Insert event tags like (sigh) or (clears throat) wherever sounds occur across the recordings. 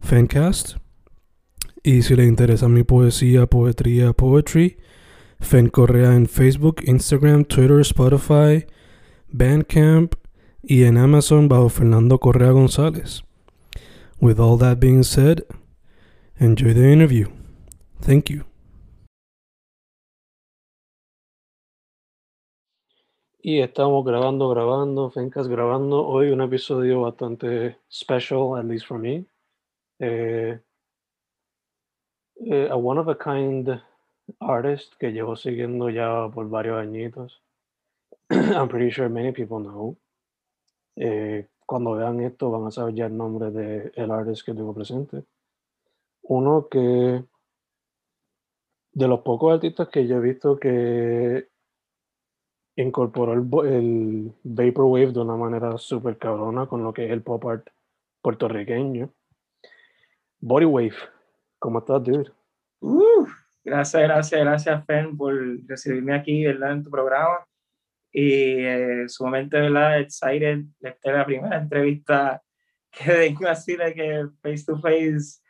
Fancast. Y si le interesa mi poesía, poetría, poetry, Fen Correa en Facebook, Instagram, Twitter, Spotify, Bandcamp y en Amazon bajo Fernando Correa González. With all that being said, enjoy the interview. Thank you. Y estamos grabando, grabando, Fencas grabando. Hoy un episodio bastante special, at least for me. Eh, eh, a one of a kind artist que llevo siguiendo ya por varios añitos. (clears throat) I'm pretty sure many people know. Eh, cuando vean esto van a saber ya el nombre del el artist que tengo presente. Uno que de los pocos artistas que yo he visto que incorporó el, el Vaporwave de una manera súper cabrona con lo que es el pop art puertorriqueño. Bodywave, ¿cómo estás, dude? Uh, gracias, gracias, gracias, Fen, por recibirme aquí ¿verdad? en tu programa. Y eh, sumamente ¿verdad? excited. Esta es la primera entrevista (laughs) que vengo así de que face to face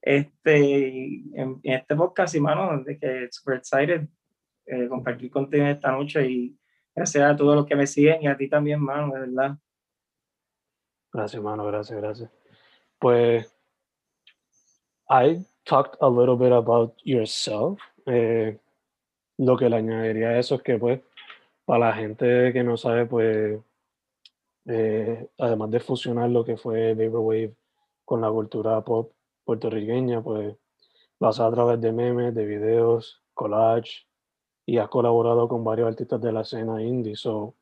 este, en, en este podcast, y mano, de que super excited eh, compartir contigo esta noche y gracias a todos los que me siguen y a ti también, mano, de verdad. Gracias, mano, gracias, gracias. Pues, I talked a little bit about yourself. Eh, lo que le añadiría a eso es que, pues, para la gente que no sabe, pues, eh, además de fusionar lo que fue Vaporwave con la cultura pop puertorriqueña, pues, lo hace a través de memes, de videos, collage, y has colaborado con varios artistas de la escena indie. So,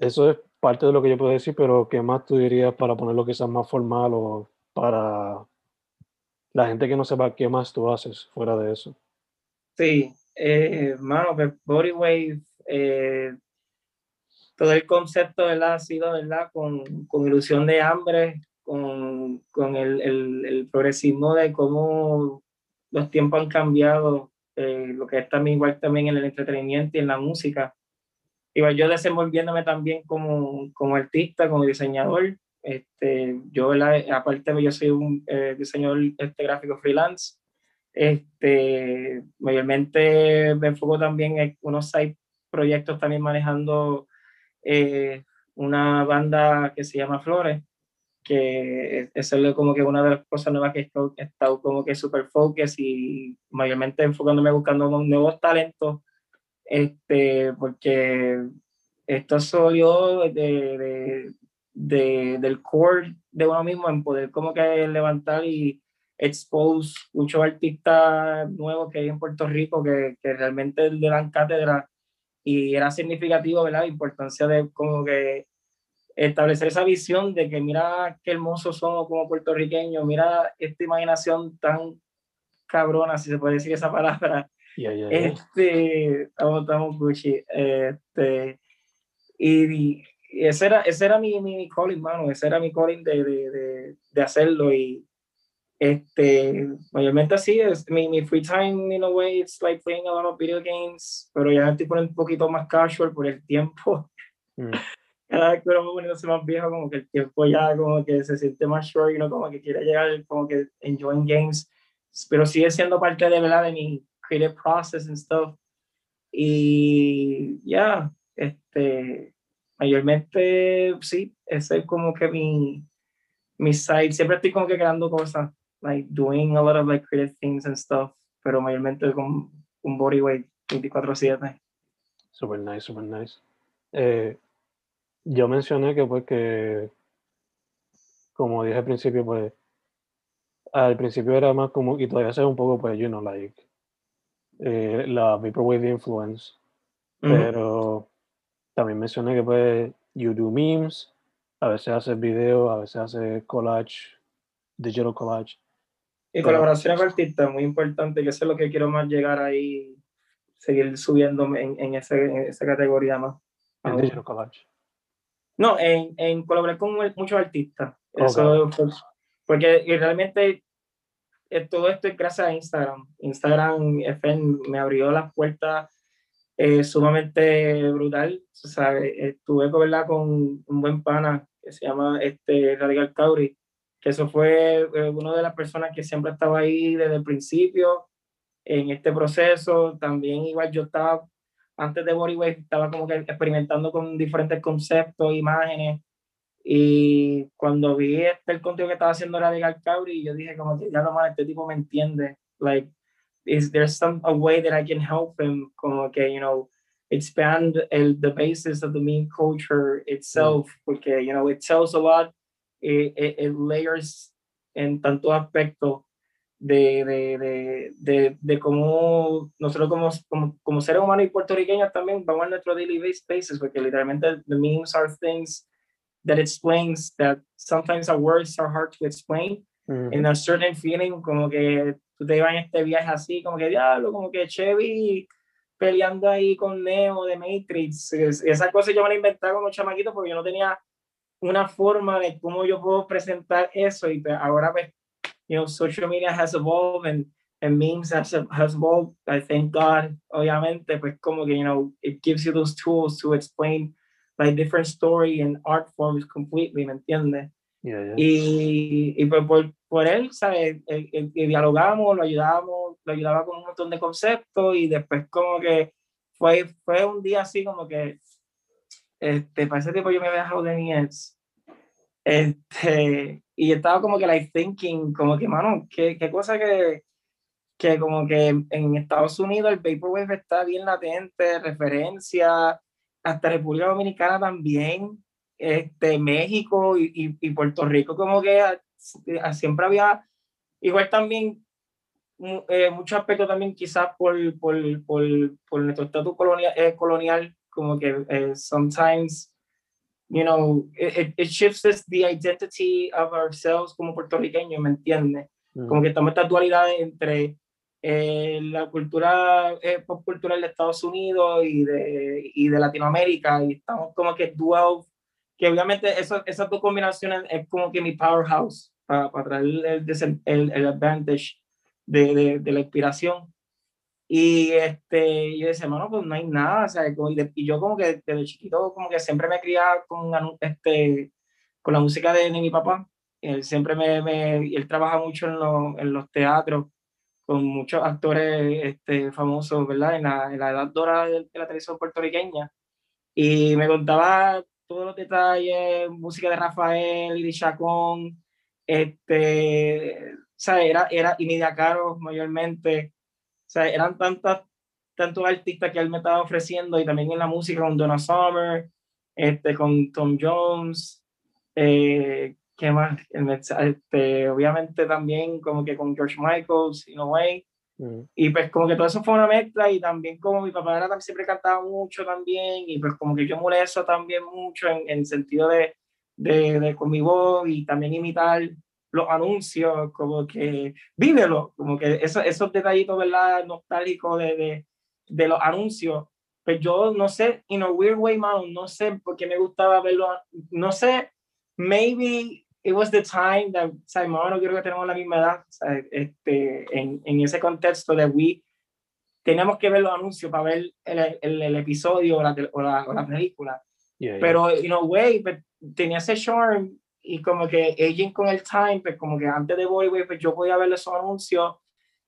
eso es parte de lo que yo puedo decir, pero ¿qué más tú dirías para ponerlo quizás más formal o para la gente que no sepa qué más tú haces fuera de eso? Sí, eh, mano, pues Bodywave, eh, todo el concepto ¿verdad? ha sido ¿verdad? Con, con ilusión de hambre, con, con el, el, el progresismo de cómo los tiempos han cambiado eh, lo que es también igual también en el entretenimiento y en la música. Igual yo desenvolviéndome también como, como artista, como diseñador. Este, yo, aparte, yo soy un eh, diseñador este, gráfico freelance. Este, mayormente me enfoco también en unos side proyectos también manejando eh, una banda que se llama Flores, que es como que una de las cosas nuevas que he estado, como que super focus y mayormente enfocándome buscando nuevos talentos, este, porque esto salió de, de, de, del core de uno mismo en poder como que levantar y expose muchos artistas nuevos que hay en Puerto Rico que, que realmente le dan cátedra y era significativo, ¿verdad? La importancia de como que establecer esa visión de que mira qué hermosos somos como puertorriqueños, mira esta imaginación tan cabrona, si se puede decir esa palabra. Este, estamos, estamos Gucci. Este, y, ese era, ese era mi, mi, calling, mano, ese era mi calling de, de, de, hacerlo y este, mayormente así es, mi, mi free time in a way, it's like playing a lot of video games, pero ya estoy poniendo un poquito más casual por el tiempo. Mm (laughs) cada vez que uno poniéndose más viejo, como que el tiempo ya como que se siente más short y uno como que quiere llegar como que enjoying games, pero sigue siendo parte de verdad de mi creative process and stuff. Y ya, este, mayormente sí, ese es como que mi, mi site, siempre estoy como que creando cosas, like doing a lot of like creative things and stuff, pero mayormente con un bodyweight 24/7. Super nice, super nice. Eh, yo mencioné que pues que, como dije al principio, pues al principio era más como, y todavía es un poco, pues, you know, like, eh, la Vaporwave influence, pero también mencioné que pues you do memes, a veces haces video, a veces haces collage, digital collage. Y colaboración con artistas, muy importante, que eso es lo que quiero más llegar ahí, seguir subiendo en, en, ese, esa categoría más. En digital collage. No, en, en colaborar con muchos artistas. Eso, pues, porque realmente eh, todo esto es gracias a Instagram. Instagram me abrió las puertas eh, sumamente brutal. O sea, estuve ¿verdad? con un buen pana que se llama este, Radical Cauri, que eso fue eh, una de las personas que siempre estaba ahí desde el principio en este proceso. También igual yo estaba, antes de Bodywave, estaba como que experimentando con diferentes conceptos, imágenes. Y cuando vi este, el contenido que estaba haciendo Radical Cauri, yo dije como que ya más, este tipo me entiende. Like, is there some a way that I can help him como que, you know, expand el, the basis of the meme culture itself, mm. porque, you know, it tells a lot, it, it, it layers en tanto aspecto de, de, de, de, de cómo nosotros como, como, como seres humanos y puertorriqueños también vamos a nuestro daily basis, porque literalmente the memes are things that explains that sometimes our words are hard to explain, mm -hmm. and a certain feeling como que tú te ibas en este viaje así, como que diablo, como que Chevy peleando ahí con Neo de Matrix. Esa cosa yo me la inventaba como chamaquito porque yo no tenía una forma de cómo yo puedo presentar eso y pues ahora pues, you know, social media has evolved and, and memes has, has evolved. I thank God, obviamente, pues como que, you know, it gives you those tools to explain like different story and art forms completely, ¿me entiendes? Y, y pues por, por él, ¿sabes? El, el, dialogamos, lo ayudamos, lo ayudaba con un montón de conceptos y después como que fue, fue un día así como que, este, para ese tiempo yo me había dejado de Niels, este, y estaba como que like thinking, como que, mano, qué, qué cosa que, que como que en Estados Unidos el Vaporwave está bien latente, referencia, hasta República Dominicana también, este, México y, y, Puerto Rico, como que siempre había, igual también, eh, muchos aspectos también quizás por, por, por, por nuestro estatus colonial, eh, colonial, como que eh, sometimes, you know, it, it shifts the identity of ourselves como puertorriqueños, ¿me entiendes? Mm. Como que estamos esta dualidad entre eh, la cultura eh, pop cultural de Estados Unidos y de, y de Latinoamérica y estamos como que dual que obviamente eso, esas dos combinaciones es como que mi powerhouse para, para traer el, el, el advantage de, de, de, la inspiración. Y este, yo decía, bueno, pues no hay nada, o sea, y, yo como que desde chiquito como que siempre me criaba con, este, con la música de, de mi papá. Él siempre me, me, él trabaja mucho en, lo, en los teatros con muchos actores este, famosos, ¿verdad? En la, en la edad dorada de la televisión puertorriqueña. Y me contaba todos los detalles, música de Rafael y de Chacón, este, o era, era, y Nidia Caro mayormente, sea, eran tantas, tantos artistas que él me estaba ofreciendo y también en la música con Donna Summer, este, con Tom Jones, eh, ¿qué más? Este, obviamente también como que con George Michaels, in a way, y pues como que todo eso fue una mezcla y también como mi papá era, siempre cantaba mucho también y pues como que yo muré eso también mucho en, el sentido de, de, de, con mi voz y también imitar los anuncios, como que vívelo, como que eso, esos detallitos, ¿verdad? Nostálgicos de, de, de los anuncios. Pues yo no sé, in a weird way, man, no sé por qué me gustaba verlo, no sé, maybe it was the time that, Simon, no creo que tenemos la misma edad, este, en, en ese contexto de we, teníamos que ver los anuncios para ver el, el, el episodio o la, o la, o la película. Pero, you know, way, pues, tenía ese charm y como que aging con el time, pues como que antes de Boy, pues yo podía ver esos anuncios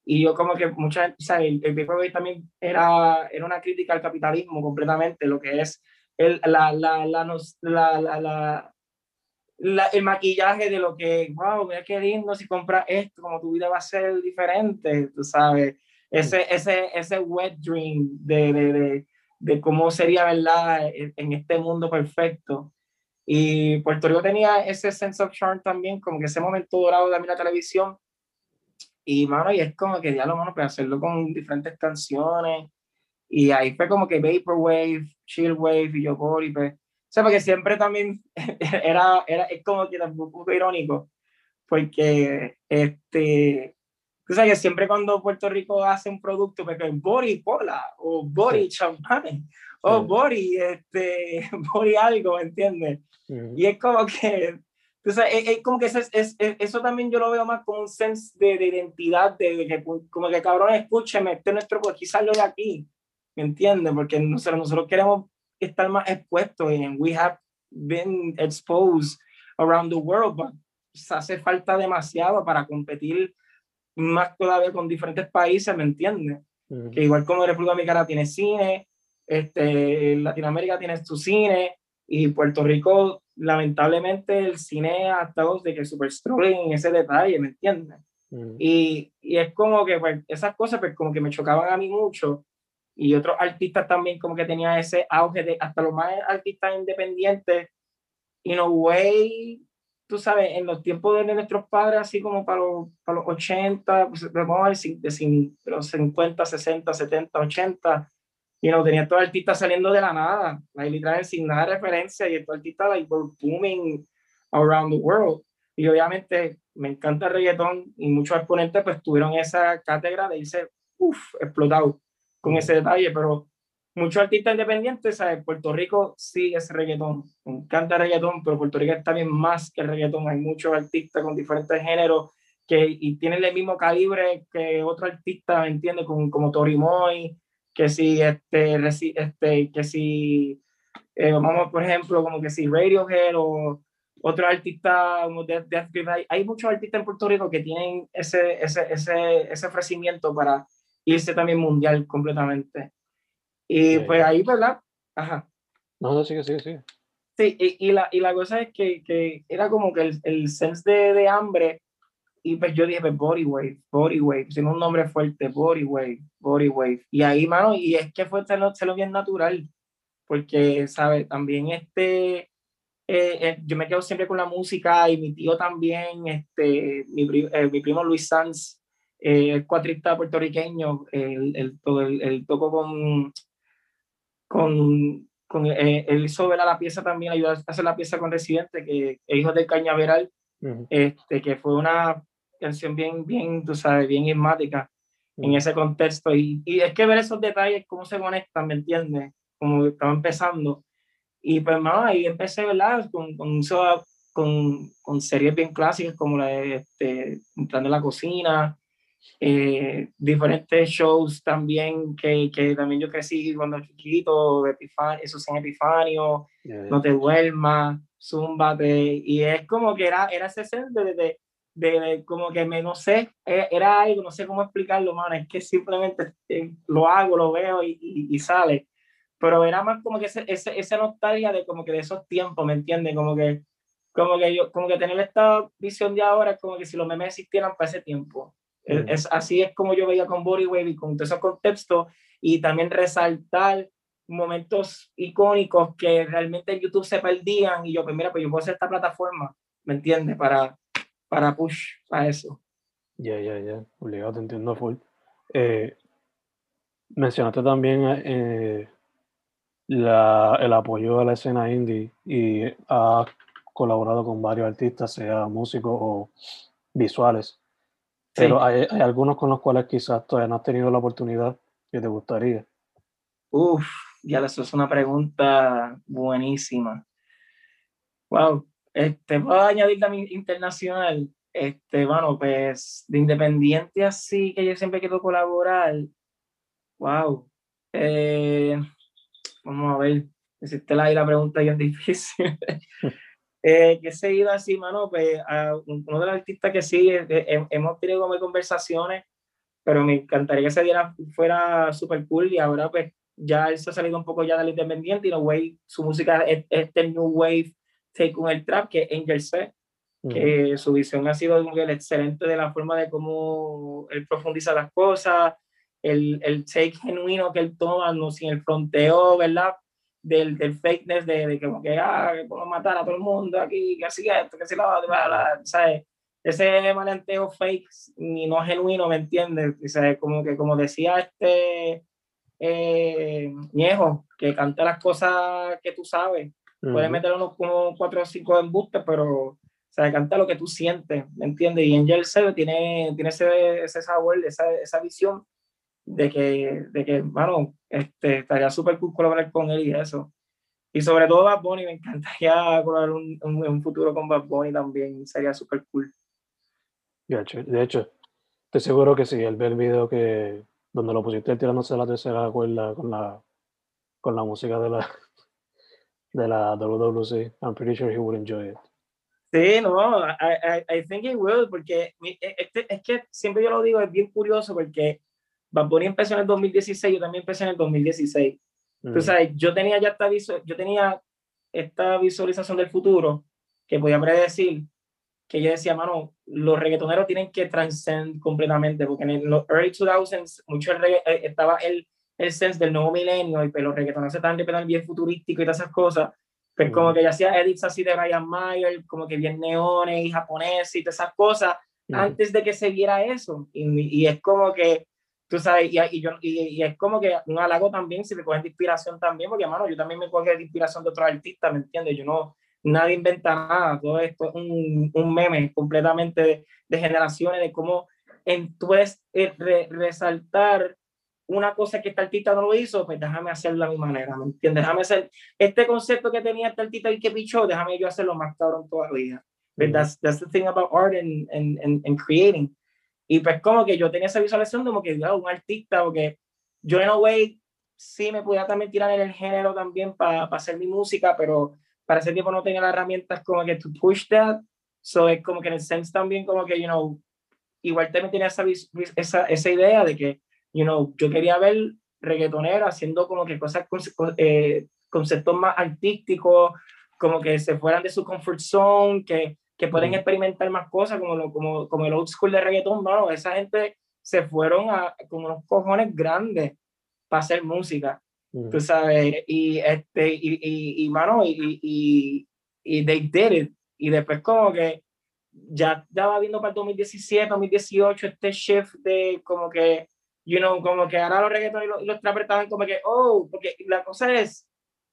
y yo como que mucha o el, el también era, era una crítica al capitalismo completamente, lo que es el, la, la, la, la, la el maquillaje de lo que, wow, mira qué lindo, si compras esto, como tu vida va a ser diferente, tú sabes, ese, ese, ese wet dream de, de, de, de cómo sería, ¿verdad?, en este mundo perfecto. Y Puerto Rico tenía ese sense of charm también, como que ese momento dorado de la televisión. Y, mano, y es como que ya lo mano, pues hacerlo con diferentes canciones. Y ahí fue como que Vaporwave, Chillwave y yo, y pues, o sea, porque siempre también (laughs) era, era es como que un poco irónico, porque este, tú sabes que siempre cuando Puerto Rico hace un producto, pues Bori Cola, o Bori Champagne, o Bori, este, (laughs) Bori algo, ¿me entiendes? Y es como que, tú sabes, es, como que eso, es, eso también yo lo veo más como un sense de, de identidad, de, que como que cabrón, escúcheme, este es nuestro, pues quizás lo de aquí, ¿me entiendes? Porque nosotros, nosotros queremos estar más expuestos y we have been exposed around the world, but hace falta demasiado para competir más todavía con diferentes países, ¿me entiendes? Que igual como República Dominicana tiene cine, este, Latinoamérica tiene su cine y Puerto Rico, lamentablemente, el cine ha estado de que super en ese detalle, ¿me entiendes? y, y, es como que pues, esas cosas pues como que me chocaban a mí mucho y otros artistas también como que tenían ese auge de hasta los más artistas independientes, in a way, tú sabes, en los tiempos de nuestros padres, así como para los, para los 80, pues, vamos de, los 50, 60, 70, 80, y no tenía todos artistas saliendo de la nada, ahí literalmente sin nada de referencia, y estos artistas like, booming around the world. Y obviamente me encanta el reggaetón, y muchos exponentes pues tuvieron esa cátedra de irse, uff, explotado con ese detalle, pero muchos artistas independientes, ¿sabes? Puerto Rico sí es reggaetón, me encanta reggaetón, pero Puerto Rico está bien más que el reggaetón, hay muchos artistas con diferentes géneros que y tienen el mismo calibre que otro artista, ¿me entiendes? Como, como Tori Moy, que si, este, este, que si, eh, vamos, por ejemplo, como que si Radiohead o otro artista como Death, Death hay, hay muchos artistas en Puerto Rico que tienen ese, ese, ese, ese ofrecimiento para irse también mundial completamente. Y pues ahí, ¿verdad? Ajá. No, no, sigue, sigue, sigue. Sí, y, y, la, y la cosa es que, que era como que el, el sense de, de, hambre, y pues yo dije, pues body wave, body wave, tiene un nombre fuerte, body wave, body wave. Y ahí, mano, y es que fue lo bien natural, porque, ¿sabes? También este, eh, eh, yo me quedo siempre con la música y mi tío también, este, mi, eh, mi primo Luis Sanz, eh, cuatrista puertorriqueño, el, el, el, el tocó con, con, con eh, él hizo la pieza también, ayudó a hacer la pieza con Residente, que es Hijo del Cañaveral, este, que fue una canción bien, bien, tú sabes, bien enigmática en ese contexto. Y, y, es que ver esos detalles, cómo se conectan, ¿me entiendes? Como estaba empezando. Y pues, más ahí empecé, ¿verdad? Con, con, con, con, series bien clásicas como la de este, Entrando en la Cocina, eh, diferentes shows también que, que, también yo crecí cuando chiquito, Epifanio, eso en Epifanio, No te duermas, Zúmbate, y es como que era, era ese centro de, de, de, como que me, no sé, e, era algo, no sé cómo explicarlo, mano, es que simplemente eh, lo hago, lo veo y, y, sale, pero era más como que ese, ese, esa nostalgia de como que de esos tiempos, ¿me entiendes? Como que, como que yo, como que tener esta visión de ahora, como que si los memes existieran para ese tiempo, es, así es como yo veía con Bodywave y con todo ese contexto y también resaltar momentos icónicos que realmente en YouTube se perdían y yo, pues mira, pues yo puedo hacer esta plataforma, ¿me entiendes? Para, para push a eso. Ya, ya, ya, obligado, te entiendo full. Eh, mencionaste también eh, la, el apoyo a la escena indie y ha colaborado con varios artistas, sea músicos o visuales. Pero hay, hay, algunos con los cuales quizás todavía no has tenido la oportunidad que te gustaría. Uf, ya eso es una pregunta buenísima. Wow, este, puedo añadir también internacional. Este, bueno, pues de independiente así que yo siempre quiero colaborar. Wow. Eh, vamos a ver, existe la, la pregunta es (laughs) difícil. Eh, que he seguido así, mano, pues a uno de los artistas que sí, eh, eh, hemos tenido como conversaciones, pero me encantaría que ese día fuera súper cool y ahora pues ya él se ha salido un poco ya del independiente y no way, su música es este new wave take con el trap, que es Angel C, que su visión ha sido el excelente de la forma de cómo él profundiza las cosas, el, el take genuino que él toma, no sin el fronteo, ¿verdad? Del, del fakeness, de, de como que, ah, que puedo matar a todo el mundo aquí, que así esto, que así la, la, ¿sabes? Ese malenteo fake ni no genuino, ¿me entiendes? ¿Sabes? Como que, como decía este eh, Ñejo, que canta las cosas que tú sabes. Puedes meter unos como cuatro o cinco embustes, pero sea, canta lo que tú sientes, ¿me entiendes? Y Angel C tiene, tiene ese, ese sabor, esa, esa visión de que, de que bueno, este, estaría súper cool colaborar con él y eso. Y sobre todo Bad Bunny, me encantaría (laughs) colaborar un, un, un futuro con Bad Bunny también, sería súper cool. De hecho, de hecho, estoy seguro que si él ve el video que, donde lo pusiste tirándose la tercera cuerda con la, con la música de la, (laughs) de la WWC, I'm pretty sure he would enjoy it. Sí, no, I, I, I think he will, porque e, este, es que siempre yo lo digo, es bien curioso porque Bad Bunny empezó en el 2016, yo también empecé en el 2016. Mm. Tú sabes, yo tenía ya esta, yo tenía esta visualización del futuro que podía predecir que yo decía, mano, los reggaetoneros tienen que trascender completamente, porque en los early 2000s mucho el eh, estaba el, el sense del nuevo milenio, y pues los reggaetoneros estaban de bien futurístico y todas esas cosas, pues como que ya hacía edits así de Ryan Mayer, como que bien neones y japoneses y todas esas cosas, antes de que se viera eso. Y, y, es como que, tú sabes, y, y yo, y, es como que un halago también si me cogen de inspiración también, porque, mano, yo también me cojo de inspiración de otros artistas, ¿me entiendes? Yo no nadie inventa nada, todo esto es un, un meme completamente de, de, generaciones, de cómo en, tú puedes eh, resaltar una cosa que esta artista no lo hizo, pues déjame hacerlo a mi manera, ¿me entiendes? Déjame hacer este concepto que tenía esta artista y que pichó, déjame yo hacerlo más cabrón todavía. -hmm. that's, that's the thing about art and, and, and, and, creating. Y pues como que yo tenía esa visualización como que, un artista, porque yo en way sí me podía también tirar en el género también para pa hacer mi música, pero para ese tiempo no tenía las herramientas como que to push that, so es como que en el sense también como que, you know, igual también tenía esa, esa, esa idea de que, you know, yo quería ver reggaetonero haciendo como que cosas, eh, conceptos más artísticos, como que se fueran de su comfort zone, que, que pueden experimentar más cosas, como, lo, como, como el old school de reggaeton, no, esa gente se fueron a, con unos cojones grandes para hacer música. Tú sabes, y este, y, y, y mano, y, y, y they did it. Y después como que ya, va viendo para el 2017, 2018 este shift de como que, you know, como que ahora los reggaetones y los, los trappers estaban como que, oh, porque la cosa es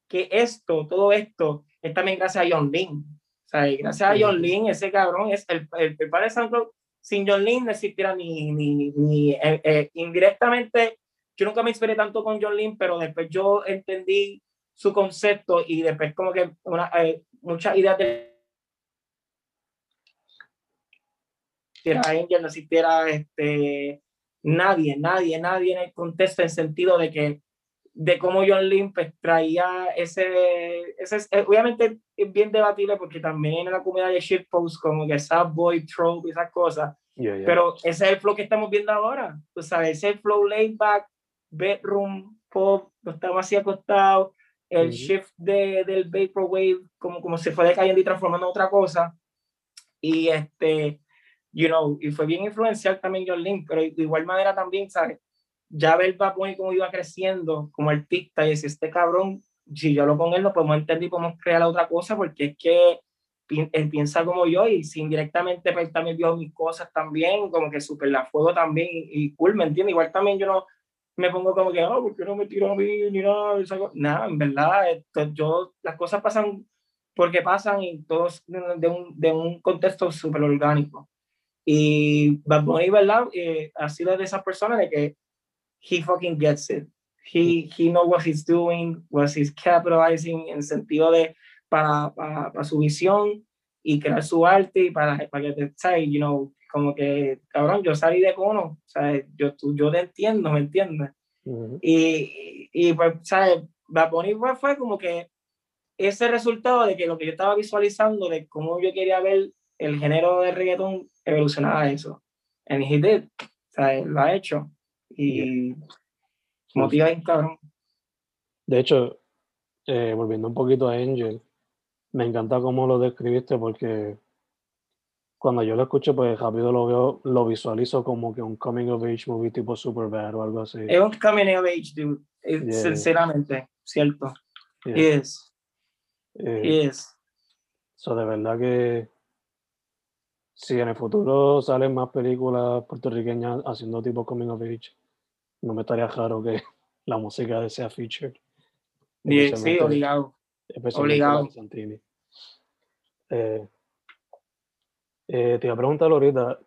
que esto, todo esto, es también gracias a John Lynn. O sea, gracias a John Lynn, ese cabrón es el, el, el padre de SoundCloud. Sin John Lynn no existiera ni, ni, ni eh, eh, indirectamente yo nunca me inspiré tanto con John Lynn, pero después yo entendí su concepto y después como que una, eh, muchas ideas de Angel, no existiera este, nadie, nadie, nadie en el contexto en sentido de que de cómo John Lynn pues, traía ese, ese, eh, obviamente es bien debatible porque también en la comunidad de shitpost como que Sad Boy, Trope y esas cosas, yeah, yeah. pero ese es el flow que estamos viendo ahora, tú sabes, ese es el flow laid back, bedroom pop, no estaba así acostado, el shift de, del vaporwave como, como se fue decayendo y transformando en otra cosa. Y este, you know, y fue bien influencial también John Lynn, pero de igual manera también, ¿sabes? Ya ver Bad Bunny cómo iba creciendo como artista y decir, este cabrón, si yo lo con él, no podemos entender y podemos crear otra cosa porque es que él piensa como yo y sin directamente pues, también vio mis cosas también, como que super la fuego también y, cool, ¿me entiendes? Igual también yo no, me pongo como que, oh, ¿por qué no me tiró a mí? Ni nada, nada, en verdad, esto, yo, las cosas pasan porque pasan y todos de un, de un contexto súper orgánico. Y Bad Bunny, ¿verdad? Eh, ha sido de esas personas de que he fucking gets it. He, he knows what he's doing, what he's capitalizing en sentido de para, para, para su visión y crear su arte y para, para que te, ¿sabes? You know, como que, cabrón, yo salí de cono, sea, yo, yo te entiendo, ¿me entiendes? Uh -huh. y, y, pues, ¿sabes? Bad Bunny fue como que ese resultado de que lo que yo estaba visualizando de cómo yo quería ver el género de reggaetón evolucionaba a eso. And he did. Sea, lo ha hecho. Y motiva bien, cabrón. De hecho, eh, volviendo un poquito a Angel, me encanta cómo lo describiste porque cuando yo lo escucho, pues rápido lo veo, lo visualizo como que un coming of age movie tipo Superbad o algo así. Es un coming of age, dude. Sinceramente, cierto. Yeah. Yes. Eh, So, de verdad que si en el futuro salen más películas puertorriqueñas haciendo tipo coming of age, no me estaría raro que (laughs) la música de sea featured. sí, obligado. Obligado. Eh, eh, te iba a preguntar ahorita,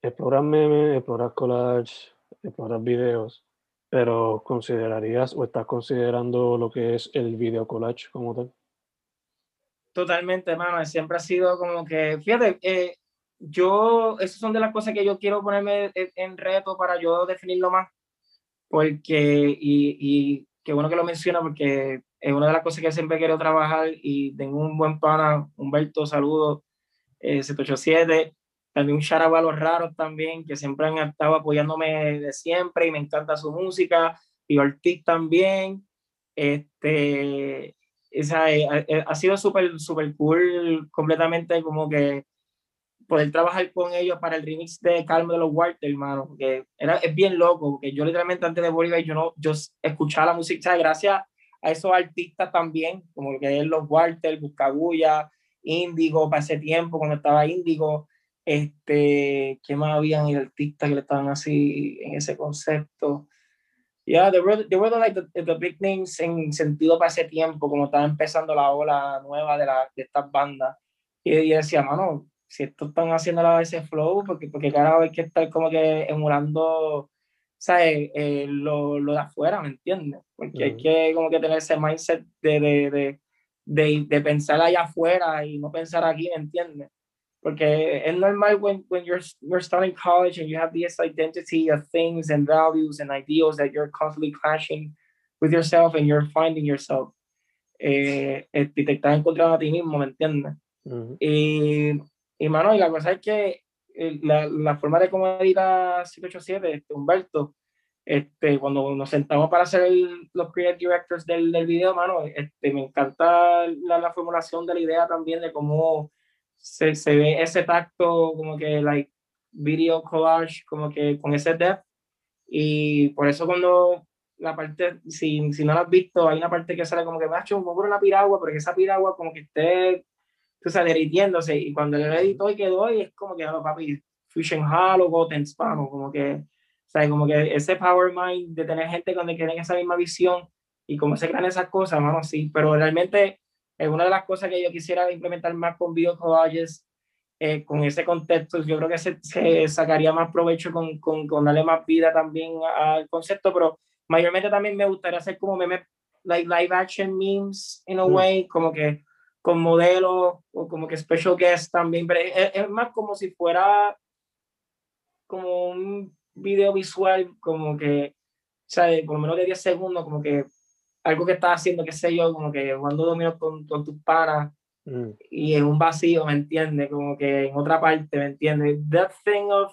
explorar memes, explorar collage, explorar videos, pero ¿considerarías o estás considerando lo que es el video collage como tal? Totalmente, hermano. Siempre ha sido como que, fíjate, eh, yo, esas son de las cosas que yo quiero ponerme en, reto para yo definirlo más, porque, y, y qué bueno que lo menciona, porque es una de las cosas que siempre quiero trabajar y tengo un buen pana, Humberto, saludos, eh, 787, también un shout a los raros también, que siempre han estado apoyándome de siempre y me encanta su música, y Ortiz también, este, esa, eh, eh, ha sido súper, súper cool, completamente como que poder trabajar con ellos para el remix de Calma de los Walter, hermano, que era, es bien loco, porque yo literalmente antes de Bolívar yo no, yo escuchaba la música, gracias a esos artistas también, como que es los Walter, Buscabulla, Índigo, para ese tiempo, cuando estaba Índigo, este, ¿qué más habían artistas que le estaban así en ese concepto? Ya, yeah, they were, were like the, the, big names en sentido para ese tiempo, como estaba empezando la ola nueva de, la, de estas bandas. Y yo decía, mano, si esto están haciendo la ese flow, porque, porque cada vez que estar como que emulando, ¿sabes? Eh, lo, lo, de afuera, ¿me entiendes? Porque hay que como que tener ese mindset de, de, de, de, de pensar allá afuera y no pensar aquí, ¿me entiendes? Porque es normal when, when you're, you're starting college and you have this identity of things and values and ideals that you're constantly clashing with yourself and you're finding yourself. Eh, eh te estás encontrando a ti mismo, ¿me entiendes? Uh -huh. Y y mano, y la cosa es que eh, la, la forma de cómo edita 787, este, Humberto, este, cuando nos sentamos para hacer los creative directors del, del video, mano, este, me encanta la, la, formulación de la idea también de cómo se, se, ve ese tacto, como que, like, video collage, como que con ese depth. Y por eso cuando la parte, si, si no la has visto, hay una parte que sale como que, macho, un una piragua, pero que esa piragua como que esté tú sabes, derritiéndose. Y cuando le editó y quedó, y es como que, oh, papi, Fusion Halo, Goten Spano, como que, ¿sabes? Como que ese power mind de tener gente que tienen esa misma visión y cómo se crean esas cosas, mano, sí. Pero realmente es una de las cosas que yo quisiera implementar más con video collages, eh, con ese contexto. Yo creo que se, se sacaría más provecho con, con, con, darle más vida también al concepto, pero mayormente también me gustaría hacer como meme, like live action memes, in a way, como que con modelos o como que special guest también, pero es, más como si fuera como un video visual, como que, ¿sabes? Por lo menos de 10 segundos, como que algo que estás haciendo, qué sé yo, como que jugando dominó con, con tus panas mm. y en un vacío, ¿me entiendes? Como que en otra parte, ¿me entiendes? That thing of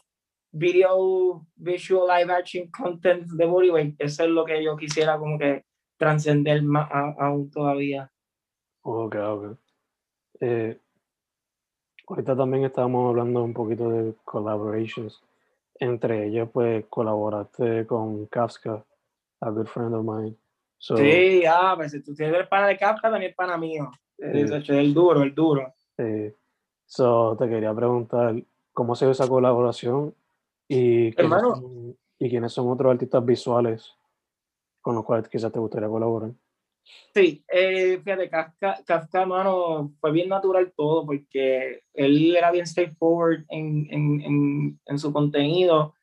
video, visual, live action content de Bodyweight, eso es lo que yo quisiera como que trascender más aún todavía. Ok, ok. Eh, ahorita también estábamos hablando un poquito de collaborations. Entre ellos, pues colaboraste con Kafka, a good friend of mine. sí, ah, pues si tú tienes el pana de Kafka, también es pana mío. El, duro, el duro. Sí. So, te quería preguntar, ¿cómo se ve esa colaboración? Y, Hermano. ¿Y quiénes son otros artistas visuales con los cuales quizás te gustaría colaborar? Sí, eh, fíjate, Kafka, Kafka, mano, fue bien natural todo porque él era bien straightforward en, en, en, en su contenido.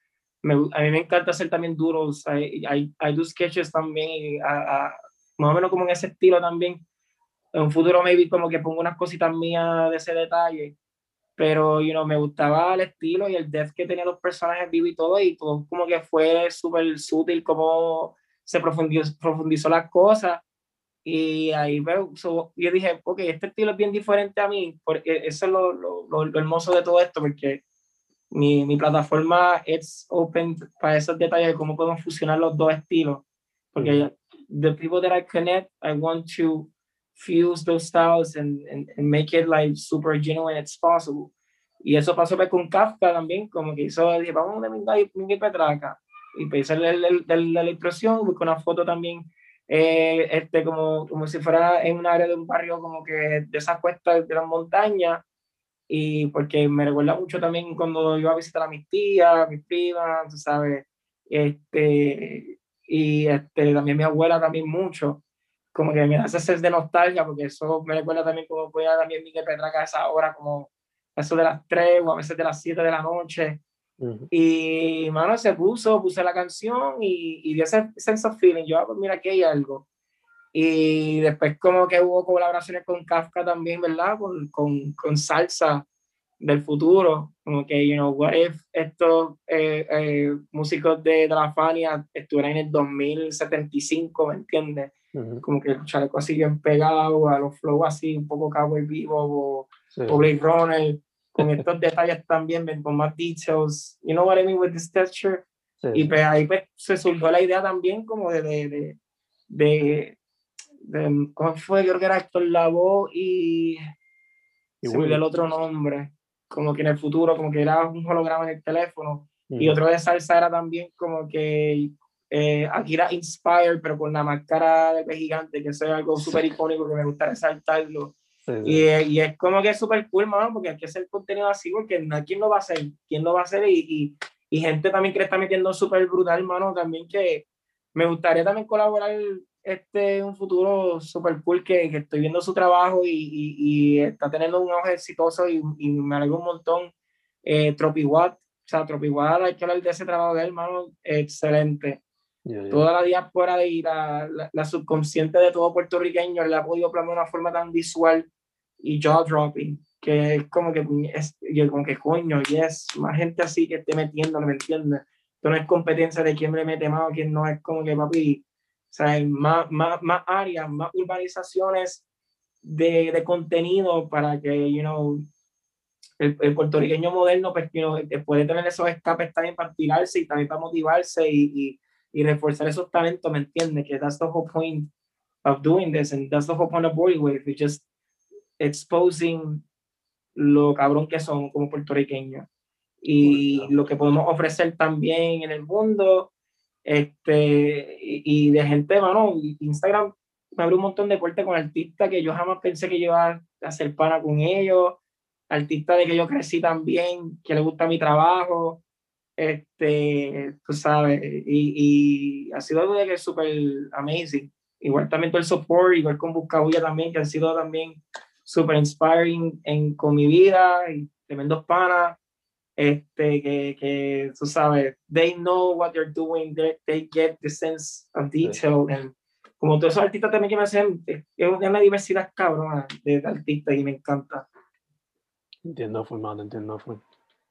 Me, a mí me encanta hacer también duros, hay, hay, hay dos sketches también, a, a, más o menos como en ese estilo también. En un futuro maybe como que pongo unas cositas mías de ese detalle, pero you know, me gustaba el estilo y el depth que tenían los personajes vivos y todo, y todo como que fue súper sutil como se profundizó, profundizó las cosas y ahí veo, yo dije, ok, este estilo es bien diferente a mí, porque eso es lo, lo, lo hermoso de todo esto, porque mi, mi, plataforma es open para esos detalles de cómo podemos fusionar los dos estilos. Porque the people that I connect, I want to fuse those styles and, and, and make it like super genuine as possible. Y eso pasó pues, con Kafka también, como que hizo, dije, vamos a Miguel Petraca. Y pensé en la, la impresión, busqué una foto también, eh, este, como, como si fuera en un área de un barrio como que de esas cuestas de las montañas. Y porque me recuerda mucho también cuando iba a visitar a mis tías, mis primas, sabes. Este, y este, también mi abuela también mucho como que me hace ser de nostalgia, porque eso me recuerda también como podía también Miguel Petraca a esa hora, como eso de las 3 o a veces de las 7 de la noche. Y, mano, se puso, puse la canción y, y dio ese sense of feeling. Yo, ah, pues mira, aquí hay algo. Y después como que hubo colaboraciones con Kafka también, ¿verdad? Con, con, con salsa del futuro. Como que, you know, what if estos eh, eh, músicos de, de la Fania estuvieran en el 2075, ¿me entiendes? Como que el chaleco así bien pegado, a los flows así, un poco cowboy vivo o, o Blade Runner, con estos detalles también, con más details. You know what I mean with this texture? Y pues ahí pues, se surgió la idea también como de, de, de, de, ¿cómo fue? Creo que era Héctor Lavoe y, y se el otro nombre, como que en el futuro, como que era un holograma en el teléfono. Y otro de salsa era también como que eh, Akira Inspired, pero con la máscara de gigante, que eso es algo súper icónico que me gusta resaltarlo. Y, y, es como que es súper cool, mano, porque hay que hacer contenido así, porque ¿quién lo va a hacer? ¿Quién lo va a hacer? Y, y, gente también que le está metiendo súper brutal, mano, también que me gustaría también colaborar este un futuro súper cool que, que, estoy viendo su trabajo y, está teniendo un auge exitoso y, me alegro un montón. Eh, Tropiwatt, o sea, Tropiwatt, hay que hablar de ese trabajo de él, mano, excelente. Toda la diáspora y la, la, subconsciente de todo puertorriqueño le ha podido plasmar de una forma tan visual y jaw dropping que es como que es como que coño y es más gente así que esté metiendo ¿me entiendes? Esto no es competencia de quién le mete más o quién no es como que papi o sea, más, más, más áreas, más urbanizaciones de, de contenido para que, you know, el, el puertorriqueño moderno pues, you know, puede tener esos escapes también para tirarse y también para motivarse y, y y reforzar esos talentos, ¿me entiendes? Que that's the whole point of doing this and that's the whole point of Wave, it's just exposing lo cabrón que son como puertorriqueños y lo que podemos ofrecer también en el mundo este y, de gente, mano, Instagram me abrió un montón de puertas con artistas que yo jamás pensé que iba a hacer pana con ellos, artistas de que yo crecí también, que les gusta mi trabajo, este, tú sabes, y, y ha sido algo de que es súper amazing. Igual también todo el support, igual con Buscabulla también, que han sido también súper inspiring en, con mi vida, y tremendos panas, este, que, que, tú sabes, they know what they're doing, they, they get the sense of detail, and como todos esos artistas también que me hacen, es una diversidad cabrona de, artistas y me encanta. Entiendo, formado, entiendo, fue.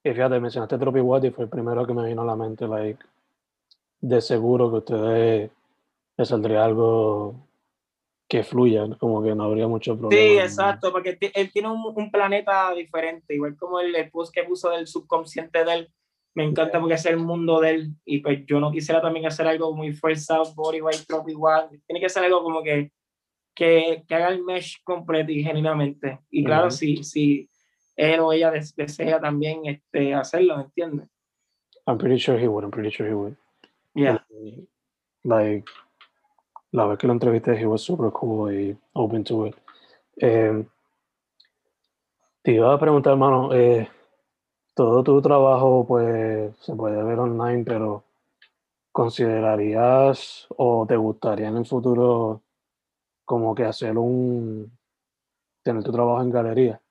Y fíjate, mencionaste Tropi y fue el primero que me vino a la mente, like, de seguro que ustedes les saldría algo que fluya, como que no habría mucho problema. Sí, exacto, porque él tiene un, un planeta diferente, igual como el, el, post que puso del subconsciente de él, me encanta porque es el mundo de él, y pues yo no quisiera también hacer algo muy forzado, body white, Tropi tiene que ser algo como que, que, que haga el mesh completo y genuinamente. Y claro, sí, sí él o ella desea también este, hacerlo, ¿me entiendes? I'm pretty sure he would, I'm pretty sure he would. Yeah. Like, la vez que lo entrevisté, he was super cool y open to it. Eh, te iba a preguntar, hermano, eh, todo tu trabajo pues se puede ver online, pero ¿considerarías o te gustaría en el futuro como que hacer un, tener tu trabajo en galería?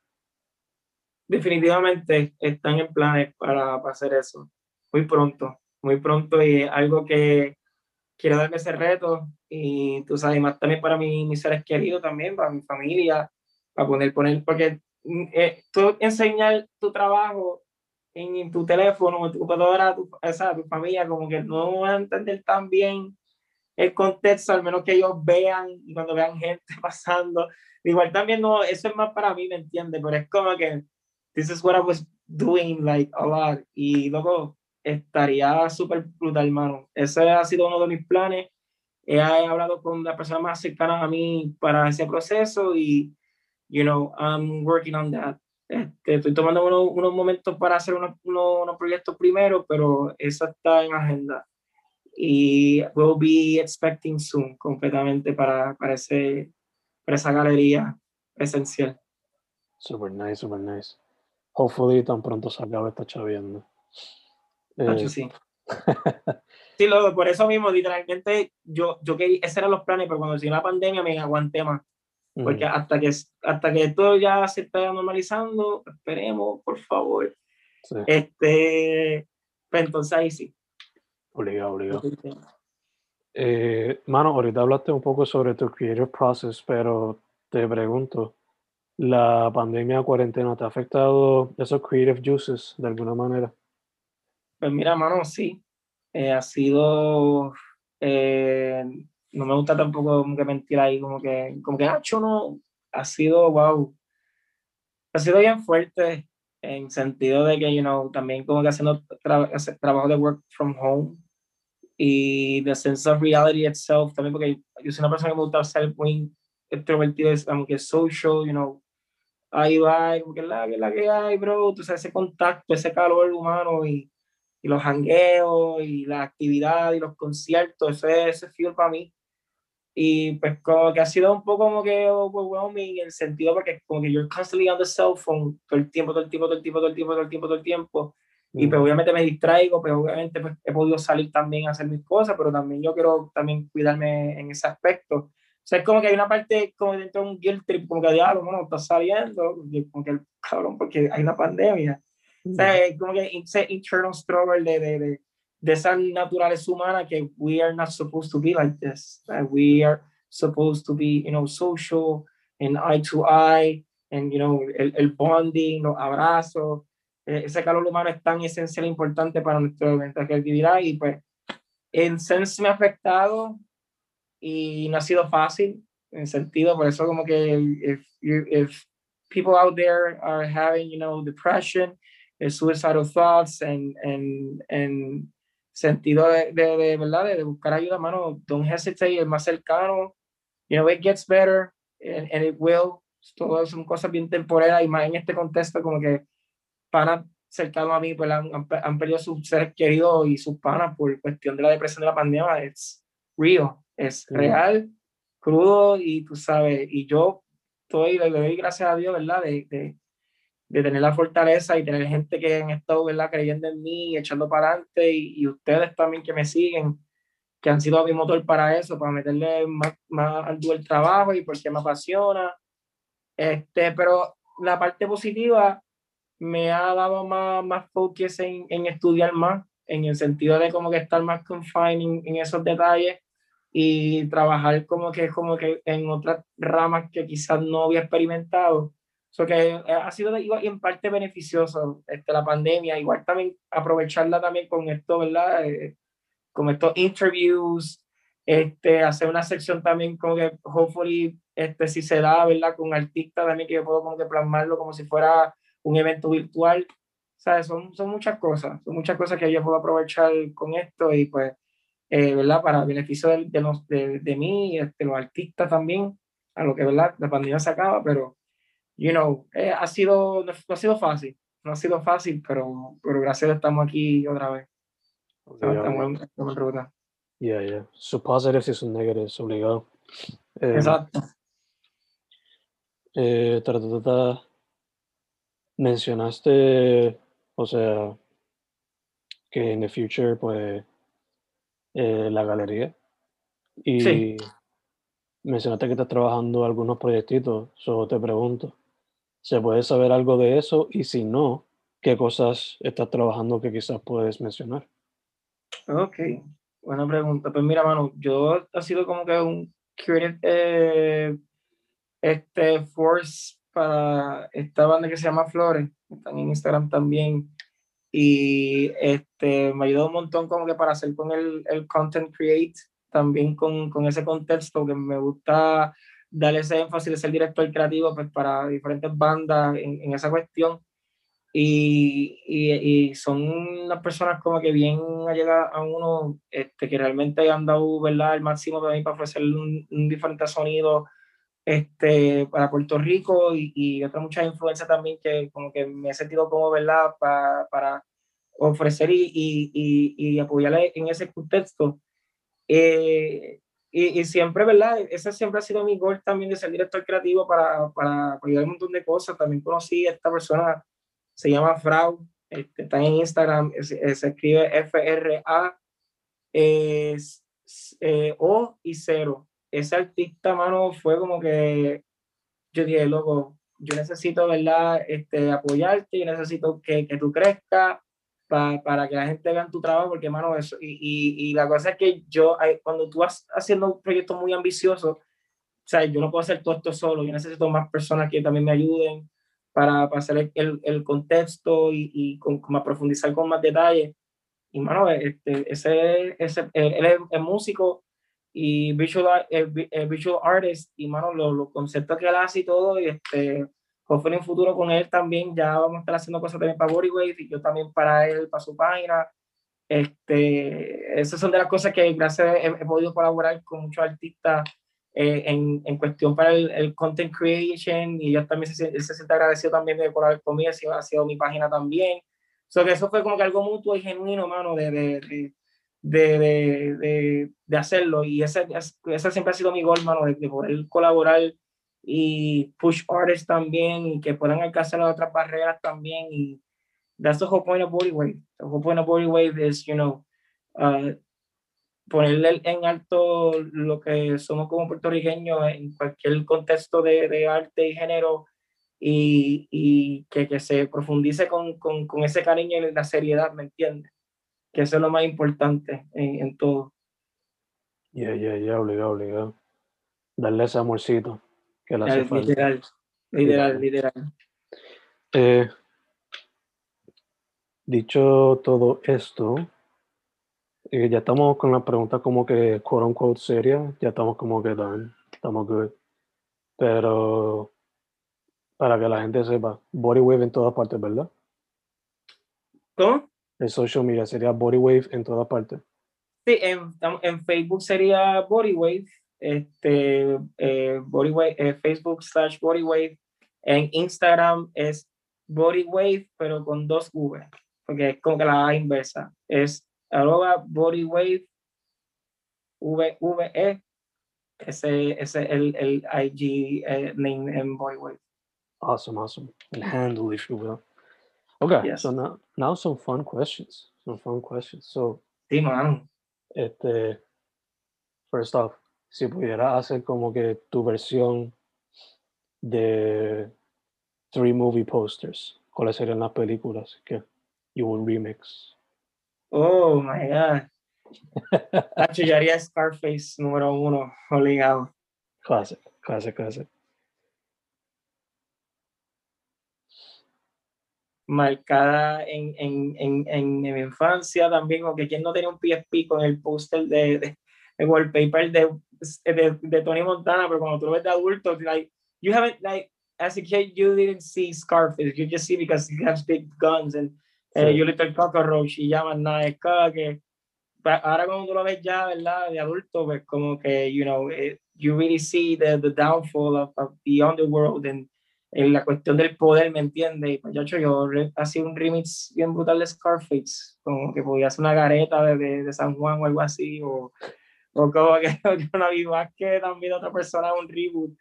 Definitivamente están en planes para, hacer eso. Muy pronto, muy pronto y algo que quiero darme ese reto y tú sabes, más también para mis seres queridos también, para mi familia, para poner, poner, porque mm, eh, tú enseñar tu trabajo en, tu teléfono, en tu computadora, tu, o tu familia, como que no van a entender tan bien el contexto, al menos que ellos vean y cuando vean gente (laughs) pasando. Igual también no, eso es más para mí, ¿me entiendes? Pero es como que this is what I was doing like a lot. Y luego estaría súper brutal, hermano. Ese ha sido uno de mis planes. he hablado con la persona más cercana a mí para ese proceso y, you know, I'm working on that. Este, estoy tomando unos, unos, momentos para hacer unos, unos, proyectos primero, pero eso está en agenda. Y we'll be expecting soon completamente para, para, ese, para esa galería esencial. Super nice, super nice. Hopefully tan pronto se acabe esta chavienda. Eh, sí. (laughs) sí, luego, por eso mismo, literalmente, yo, yo quería, esos eran los planes, pero cuando llegó la pandemia me aguanté más. Porque hasta, que, hasta que todo ya se está normalizando, esperemos, por favor. Este, pues entonces ahí sí. Obligado, obligado. Eh, mano, ahorita hablaste un poco sobre tu creative process, pero te pregunto, ¿la pandemia cuarentena te ha afectado esos creative juices de alguna manera? Pues mira, mano, sí. Eh, ha sido eh, no me gusta tampoco como que mentir ahí, como que, como que Nacho no ha sido, wow, ha sido bien fuerte en sentido de que, you know, también como que haciendo trabajo de work from home y the sense of reality itself, también porque yo soy una persona que me gusta ser muy extrovertida, como que social, you know, ahí va, como que la, la que hay, bro, tú sabes, ese contacto, ese calor humano y, y los hangueos y la actividad y los conciertos, ese, ese feel para mí y pues como que ha sido un poco como que overwhelming en el sentido porque como que you're constantly on the cell phone todo el tiempo, todo el tiempo, todo el tiempo, todo el tiempo, todo el tiempo, todo el tiempo. Y pues obviamente me distraigo, pero pues, obviamente pues, he podido salir también a hacer mis cosas, pero también yo quiero también cuidarme en ese aspecto. Sea, es como que hay una parte como dentro de un guilt trip, como que diablo, bueno, está saliendo, como que el cabrón, porque hay una pandemia. O sea, es como que ese internal struggle de, de, de de esa naturaleza humana que we are not supposed to be like this. We are supposed to be, you know, social and eye to eye, and, you know, el, el bonding, los abrazos. E, ese calor humano es tan esencial e importante para nuestra, nuestra creatividad y pues en sense me ha afectado y no ha sido fácil en sentido, por eso como que if, if people out there are having, you know, depression, suicidal thoughts and, and, and sentido de, de, de verdad, de, buscar ayuda, mano, don't hesitate, el más cercano, you know, it gets better, and, and it will, todo son cosas bien temporeras, y más en este contexto, como que panas cercanos a mí, pues han, han, perdido sus seres queridos y sus panas por cuestión de la depresión de la pandemia, es real, es real, crudo, y tú sabes, y yo estoy, le doy gracias a Dios, ¿verdad? De, de, de tener la fortaleza y tener gente que han estado ¿verdad? creyendo en mí, echando para adelante y, y, ustedes también que me siguen, que han sido mi motor para eso, para meterle más, más al el trabajo y porque me apasiona. Este, pero la parte positiva me ha dado más, más focus en, en estudiar más, en el sentido de como que estar más confined en, esos detalles y trabajar como que, como que en otras ramas que quizás no había experimentado So que eh, ha sido en parte beneficioso este, la pandemia, igual también aprovecharla también con esto, ¿verdad? Eh, con estos interviews, este, hacer una sección también como que, hopefully, este, si se da, ¿verdad? Con artistas también que yo puedo como que plasmarlo como si fuera un evento virtual. ¿Sabes? Son, son muchas cosas, son muchas cosas que yo puedo aprovechar con esto y pues, eh, ¿verdad? Para beneficio de, de, los, de, de mí, este, los artistas también, a lo que, ¿verdad? La pandemia se acaba, pero you know, eh, ha sido, no, ha sido fácil, no ha sido fácil, pero, pero gracias a Dios estamos aquí otra vez. Okay, estamos, en, estamos, en, ruta. Yeah, yeah. Sus positives y sus negatives, obligado. Eh, Exacto. Eh, mencionaste, o sea, que en el future, pues, eh, la galería. Y sí. mencionaste que estás trabajando algunos proyectitos, solo te pregunto, ¿Se puede saber algo de eso? Y si no, ¿qué cosas estás trabajando que quizás puedes mencionar? Ok, buena pregunta. Pues mira, mano, yo ha sido como que un creative eh, este force para esta banda que se llama Flores, están en Instagram también. Y este, me ayudó un montón como que para hacer con el, el content create, también con, con ese contexto que me gusta darle ese énfasis de ser director creativo pues, para diferentes bandas en, en esa cuestión. y, y, y, son unas personas como que bien llegar a uno este, que realmente han dado ¿verdad? el máximo para mí para ofrecer un, un diferente sonido este, para Puerto Rico y, y otras muchas influencias también que como que me he sentido como, ¿verdad? para para ofrecer y, y, y, apoyarle en ese contexto. Eh, y, siempre, ¿verdad? Ese siempre ha sido mi gol también de ser director creativo para, para apoyar un montón de cosas. También conocí a esta persona se llama Frau, este, está en Instagram, se, escribe F-R-A eh, O y cero. Ese artista, mano, fue como que yo dije, loco, yo necesito, ¿verdad? Este, apoyarte, yo necesito que, que tú crezcas para, para que la gente vea tu trabajo, porque, mano, eso, y, y, la cosa es que yo, cuando tú vas haciendo un proyecto muy ambicioso, o sea, yo no puedo hacer todo esto solo, yo necesito más personas que también me ayuden, para, para hacer el, el, contexto y, y con, a profundizar con más detalle. Y, mano, este, ese, ese, él es, músico y visual, visual artist, y, mano, los, los conceptos que él hace y todo, y este, en un futuro con él también, ya vamos a estar haciendo cosas también para Bodywave, y yo también para él, para su página. Este, esas son de las cosas que gracias he, he podido colaborar con muchos artistas eh, en, en, cuestión para el, el, content creation y yo también se, él se siente agradecido también de colaborar conmigo, ha sido mi página también. So que eso fue como que algo mutuo y genuino, mano, de, de, de, de, de hacerlo. Y ese, ese siempre ha sido mi gol, mano, de, poder colaborar y push artists también y que puedan alcanzar otras barreras también. Y that's the whole point of Body Wave. The whole point of Body Wave is, you know, uh, ponerle en alto lo que somos como puertorriqueños en cualquier contexto de, de arte y género y, y que, que, se profundice con, con, con, ese cariño y la seriedad, ¿me entiendes? Que eso es lo más importante en, en todo. Ya, ya, ya, obligado, obligado. Darle ese amorcito que le hace falta. Literal, literal, literal. Eh, dicho todo esto, eh, ya estamos con la pregunta como que quote unquote seria, ya estamos como que done, estamos good. Pero para que la gente sepa, Body Wave en todas partes, ¿verdad? ¿Cómo? En social media sería Body Wave en todas partes. Sí, en, en Facebook sería Body Wave, este, eh, Body Wave, eh, Facebook slash Body Wave. En Instagram es Body Wave, pero con dos V, porque es que la A inversa. Es arroba bodywave VVE, ese, ese el, el IG uh, name in Bodywave. Awesome, awesome. And handle, if you will. Okay, yes. so now, now some fun questions. Some fun questions. So, sí. Este, first off, si pudiera hacer como que tu versión de three movie posters, ¿cuáles serían las películas que you will remix? Oh my God. (laughs) Yo haría Scarface número uno, obligado. Classic, classic, classic. Marcada en, en, en, en, mi infancia también, o que quien no tenía un PSP con el póster de, de, de, wallpaper de, de, de, Tony Montana, pero cuando tú lo ves de adulto, like, you haven't, like, as a kid, you didn't see Scarface, you just see because he has big guns and eh, sí. Little Cockroach y llaman nada, es que ahora cuando tú lo ves ya, ¿verdad? De adulto, pues como que, you know, it, you really see the, the downfall of, of the underworld en, en, la cuestión del poder, ¿me entiendes? Y pues yo, yo hacía un remix bien brutal de Scarface, como que podía hacer una gareta de, de, de San Juan o algo así, o, o como que, que una viva que también otra persona, un reboot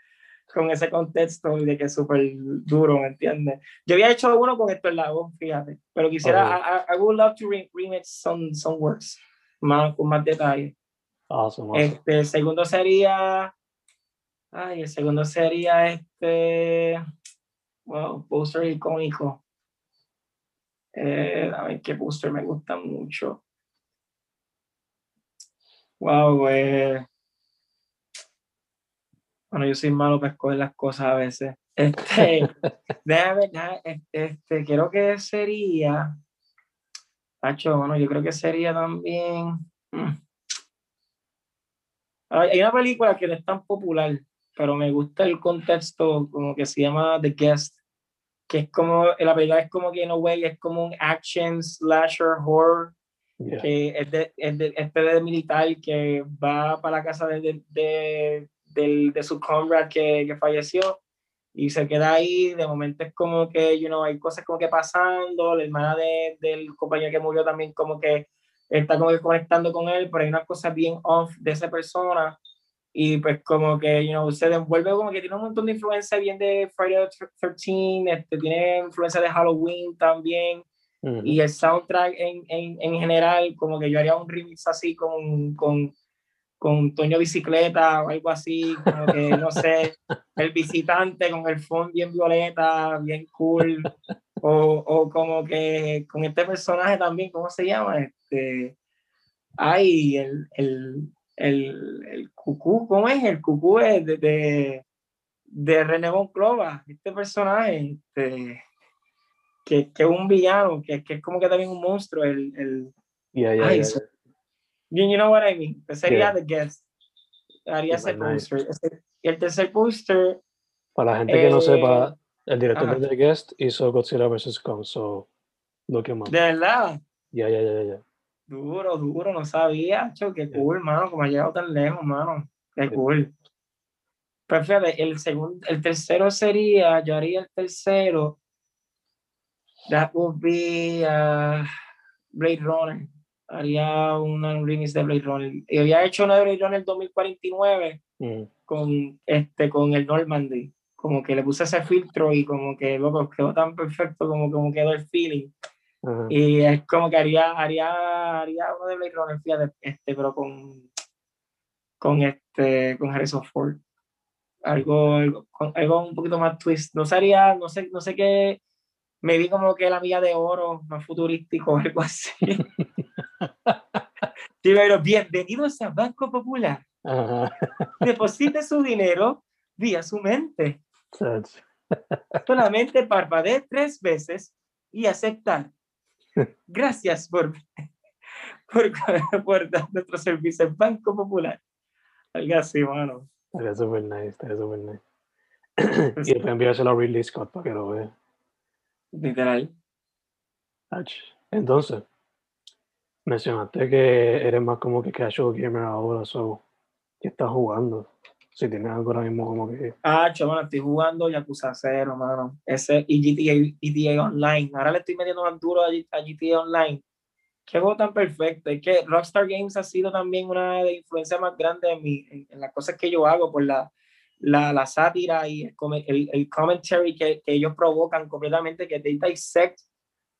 con ese contexto de que es súper duro, ¿me entiendes? Yo había hecho uno con Héctor Lago, fíjate, pero quisiera, I, I, would love to re remix some, some works más, con más detalle. Awesome, awesome. Este, el segundo sería, ay, el segundo sería este, wow, poster icónico. Eh, a ver qué poster me gusta mucho. Wow, güey. Bueno, yo soy malo para escoger las cosas a veces. Este, (laughs) déjame, este, este, creo que sería, Pacho, bueno, yo creo que sería también, hmm. hay una película que no es tan popular, pero me gusta el contexto, como que se llama The Guest, que es como, la película es como que no way, es como un action slasher horror, Yeah. que es de, es de, este de militar que va para la casa de, de, de, de su comrade que, que falleció y se queda ahí, de momento es como que, you know, hay cosas como que pasando, la hermana de, del compañero que murió también como que está como que conectando con él, pero hay una cosa bien off de esa persona y pues como que, you know, se envuelve como que tiene un montón de influencia bien de Friday the 13, este, tiene influencia de Halloween también, Ujú. y el soundtrack en, en, en general, como que yo haría un remix así con, con, con Toño Bicicleta o algo así, como que, no sé, (laughs) el visitante con el fondo bien violeta, bien cool, o, o como que con este personaje también, ¿cómo se llama? Este, ay, el, el, el, el cucú, ¿cómo es? El cucú es de, de, de René este personaje, este, que, que es un villano, que, que es como que también un monstruo, el, el Yeah, yeah, ay, yeah. so- you, you know what I mean, Ese sería. The Guest, haría ese poster, y el tercer poster, Para la gente que no Eh, sepa, el director ajá. de The Guest hizo Godzilla vs. Kong, so look him up. de verdad, Yeah, yeah, yeah, yeah. Duro, duro, no sabía, cho, qué cool, mano, como ha llegado tan lejos, mano, qué cool. Pero fíjate, el segundo, el tercero sería, yo haría el tercero, that would be uh, Blade Runner. Haría una un remix de Blade Runner. Y había hecho una de Blade Runner 2049 Mm. con, este, con el Normandy. Como que le puse ese filtro y como que loco, quedó tan perfecto como, como quedó el feeling. Ajá. Y es como que haría, haría, haría uno de Blade Runner, fíjate, este, pero con, con, este, con Harrison Ford. Algo, algo, con- algo un poquito más twist. No sería, no sé, no sé qué, me vi como que la mía de oro, más futurístico, (laughs) algo así. (laughs) Sí, pero bienvenidos a Banco Popular. Ajá. Deposite su dinero vía su mente. (laughs) Solamente parpadee tres veces y aceptar. Gracias por, por, por dar nuestro servicio en Banco Popular. Algo así, mano. Estaría super nice, estaría super nice. Pues y después enviárselo a Ridley Scott para que lo vea. Literal. Entonces, mencionaste que eres más como que casual gamer ahora, so, ¿qué estás jugando? Si tienes algo ahora mismo como que... Ah, chaval, estoy jugando Yakuza 0, mano. Ese y GTA, GTA Online. Ahora le estoy metiendo más duro a, GTA Online. Qué juego tan perfecto. Es que Rockstar Games ha sido también una de las influencias más grandes en, mi, en, en las cosas que yo hago por la, la, la sátira y el, el, el commentary que, que ellos provocan completamente, que they dissect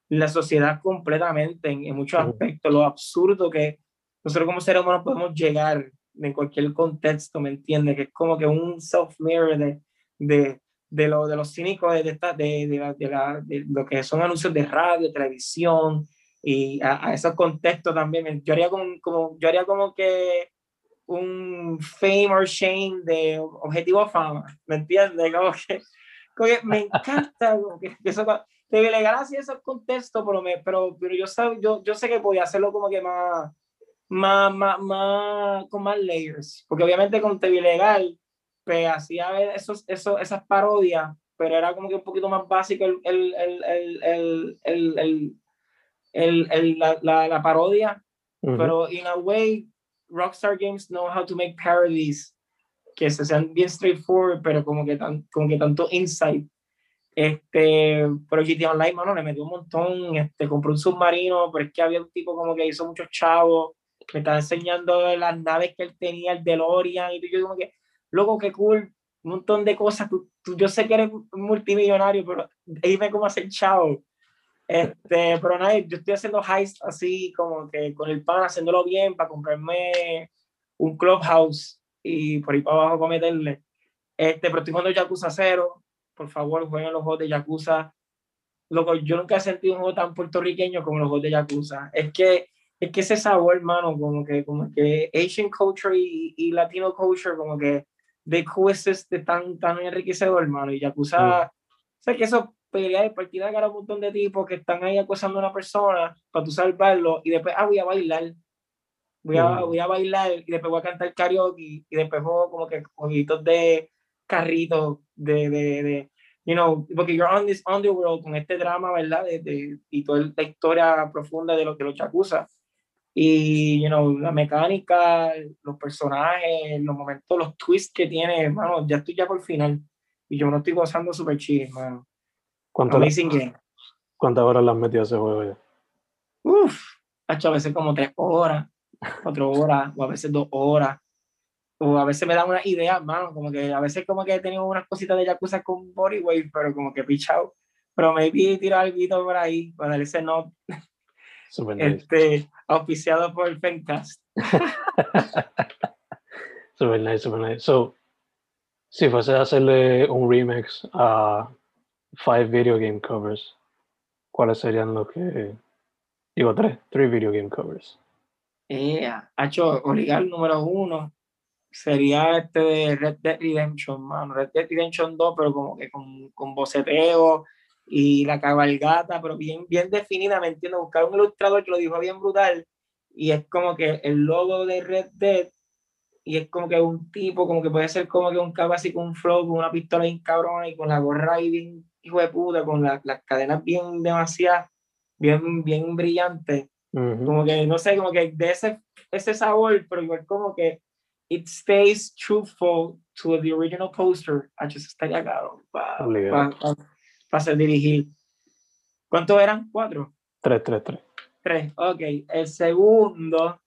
la sociedad completamente en, en muchos aspectos, lo absurdo que nosotros como seres humanos podemos llegar en cualquier contexto, ¿me entiendes? Que es como que un self-mirror de, de, de, lo, de los cínicos de, de, esta- de, de, la- de la- de lo que son anuncios de radio, televisión, y a, a esos contextos también. Yo haría como, como, yo haría como que un fame or shame de objetivo fama, ¿me entiendes? Como que, como que me encanta como que, que eso, te esos contextos, pero, me, pero, pero yo, sab, yo, yo sé que podía hacerlo como que más, más, más, más, con más layers. Porque obviamente con TV Legal, pues hacía esos, esos, esas parodias, pero era como que un poquito más básico el, el, el, el la, la, la, parodia. Uh -huh. Pero in a way, Rockstar Games know how to make parodies que se sean bien straightforward, pero como que, tan, como que tanto insight. Este, pero GTA Online, mano, le metió un montón, este, compró un submarino, pero es que había un tipo como que hizo muchos chavos, me estaba enseñando las naves que él tenía, el DeLorean, y yo como que, loco, qué cool, un montón de cosas, tú, tú, yo sé que eres multimillonario, pero dime cómo hacer chavo. Este, (laughs) pero nada, yo estoy haciendo heist así, como que con el pan, haciéndolo bien para comprarme un clubhouse y por ahí para abajo para meterle. Este, pero estoy jugando Yakuza 0. Por favor, jueguen los juegos de Yakuza. Loco, yo nunca he sentido un juego tan puertorriqueño como los juegos de Yakuza. Es que, es que ese sabor, hermano, como que, como que Asian culture y, y Latino culture, como que de de tan, tan enriquecedor, hermano. Y Yakuza, Mm. o sea, que eso pelea de partida cara a un montón de tipos que están ahí acosando a una persona para tú salvarlo y después, ah, voy a bailar. Voy a, voy a bailar y después voy a cantar karaoke y después juego como que jueguitos de carritos, de, de, de, you know, porque you're on this underworld con este drama, ¿verdad? De, de, y toda la historia profunda de, lo, de los Yakuza. Y, you know, la mecánica, los personajes, los momentos, los twists que tiene, hermano, ya estoy ya por el final. Y yo me lo estoy gozando súper chido, hermano. ¿Cuánto game. ¿Cuántas horas le has metido a ese juego ya? Uf, ha hecho a veces como tres horas, cuatro horas, o a veces dos horas. O a veces me dan unas ideas, mano, como que a veces como que he tenido unas cositas de Yakuza con Bodywave, pero como que pichado. Pero maybe tiro algo por ahí para darle ese no Super nice. este, auspiciado por el Fencast. (laughs) super nice, super nice. So, si fuese a hacerle un remix a five video game covers, ¿cuáles serían los que... Digo, tres, three video game covers. Eh, ha hecho original número uno. Sería este de Red Dead Redemption, mano. Red Dead Redemption 2, pero como que con, con boceteo y la cabalgata, pero bien, bien definida, ¿me entiendes? Buscar un ilustrador que lo dijo bien brutal y es como que el logo de Red Dead y es como que un tipo, como que puede ser como que un cabo así con un flow, con una pistola bien cabrona y con la gorra ahí bien hijo de puta, con la- las cadenas bien demasiado, bien, bien brillantes Ujú. como que no sé, como que de ese, ese sabor, pero igual como que it stays truthful to the original poster. Ah, eso estaría caro para Obligado. Hacer dirigir. ¿Cuántos eran? ¿Cuatro? Tres, tres, tres. Tres. Ok. El segundo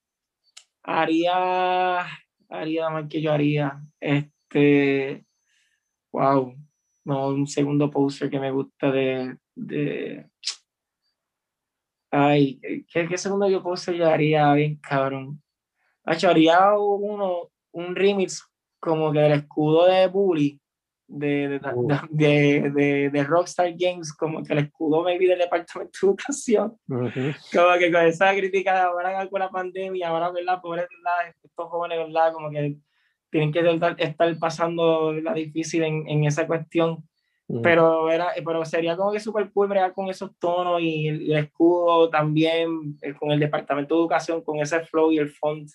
haría, haría más que yo haría. Este, wow. No, un segundo poster que me gusta de, de Ay, ¿qué, qué segundo yo poster yo haría bien cabrón? Hacho, haría uno, un remix como que del escudo de Bully de, de, Uh. de, de, de Rockstar Games, como que el escudo maybe del departamento de educación, Ujú. como que con esa crítica de ahora con la pandemia, ahora, ¿verdad? Pobres, ¿verdad? Estos jóvenes, ¿verdad? Como que tienen que estar, estar pasando la difícil en, en esa cuestión Ujú. pero era pero sería como que súper cool bregar con esos tonos y el, el escudo también eh, con el departamento de educación con ese flow y el font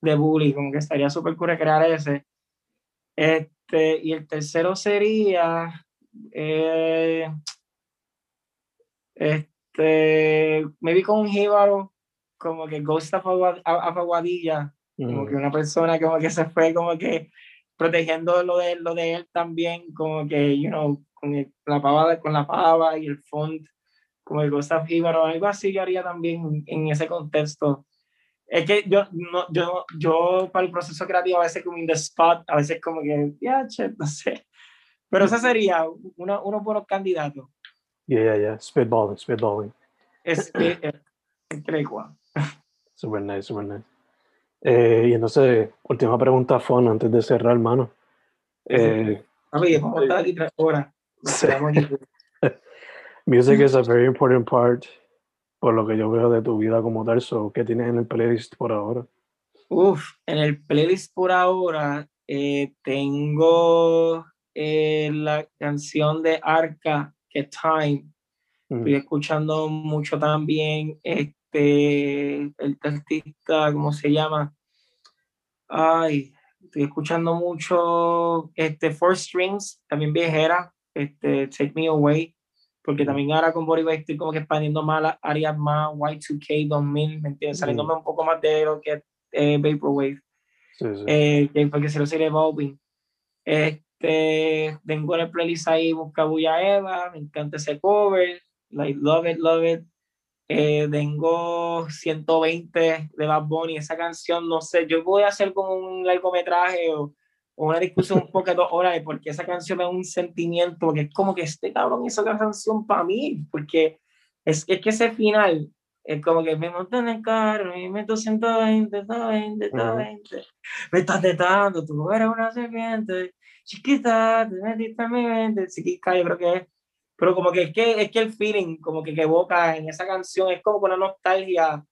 de bully como que estaría súper cool crear ese este y el tercero sería eh, este maybe con un jíbaro como que Ghost of Agua- of Aguadilla como Ujú. que una persona como que se fue como que protegiendo lo de, lo de él también, como que, you know, con el- la pava, con la pava y el font, como el Gustav Ibero, algo así yo haría también en ese contexto. Es que yo, no, yo, yo para el proceso creativo a veces como in the spot, a veces como que, ya, che, no sé. Pero ese sería uno, unos buenos candidatos. Yeah, yeah, yeah. Spitballing, spitballing. Es, es, es, igual. (laughs) Super nice, super nice. Eh, y entonces, última pregunta, Fon, antes de cerrar, hermano. Eh, Papi, vamos a estar aquí tres horas. (laughs) Music is a very important part, por lo que yo veo de tu vida como tal. So, ¿Qué tienes en el playlist por ahora? Uf, en el playlist por ahora eh, tengo eh, la canción de Arca, que es Time. Mm, Estoy escuchando mucho también este, el artista, ¿cómo se llama? Ay, estoy escuchando mucho este Four Strings, también viejera, este Take Me Away, porque también ahora con Body Bag estoy como que expandiendo más las áreas más Y2K 2000, ¿me entiendes? Mm. Saliéndome un poco más de lo que es eh, Vaporwave Sí, sí. eh, que porque se lo sigue evolving. Este, tengo en el playlist ahí Busca Bulla Eva, me encanta ese cover, like, love it, love it. Eh, tengo 120 de Bad Bunny, esa canción, no sé, yo voy a hacer como un largometraje o una discusión un poco de dos horas, porque esa canción me da un sentimiento, porque es como que este cabrón hizo la canción para mí, porque es, es que ese final, es como que me monto en el carro y meto 120, 120, 120. Me estás tetando, tú eres una serpiente. Chiquita, te metiste en mi mente. Chiquita, yo creo que es. Pero como que es que, es que el feeling, como que, que evoca en esa canción, es como con una nostalgia.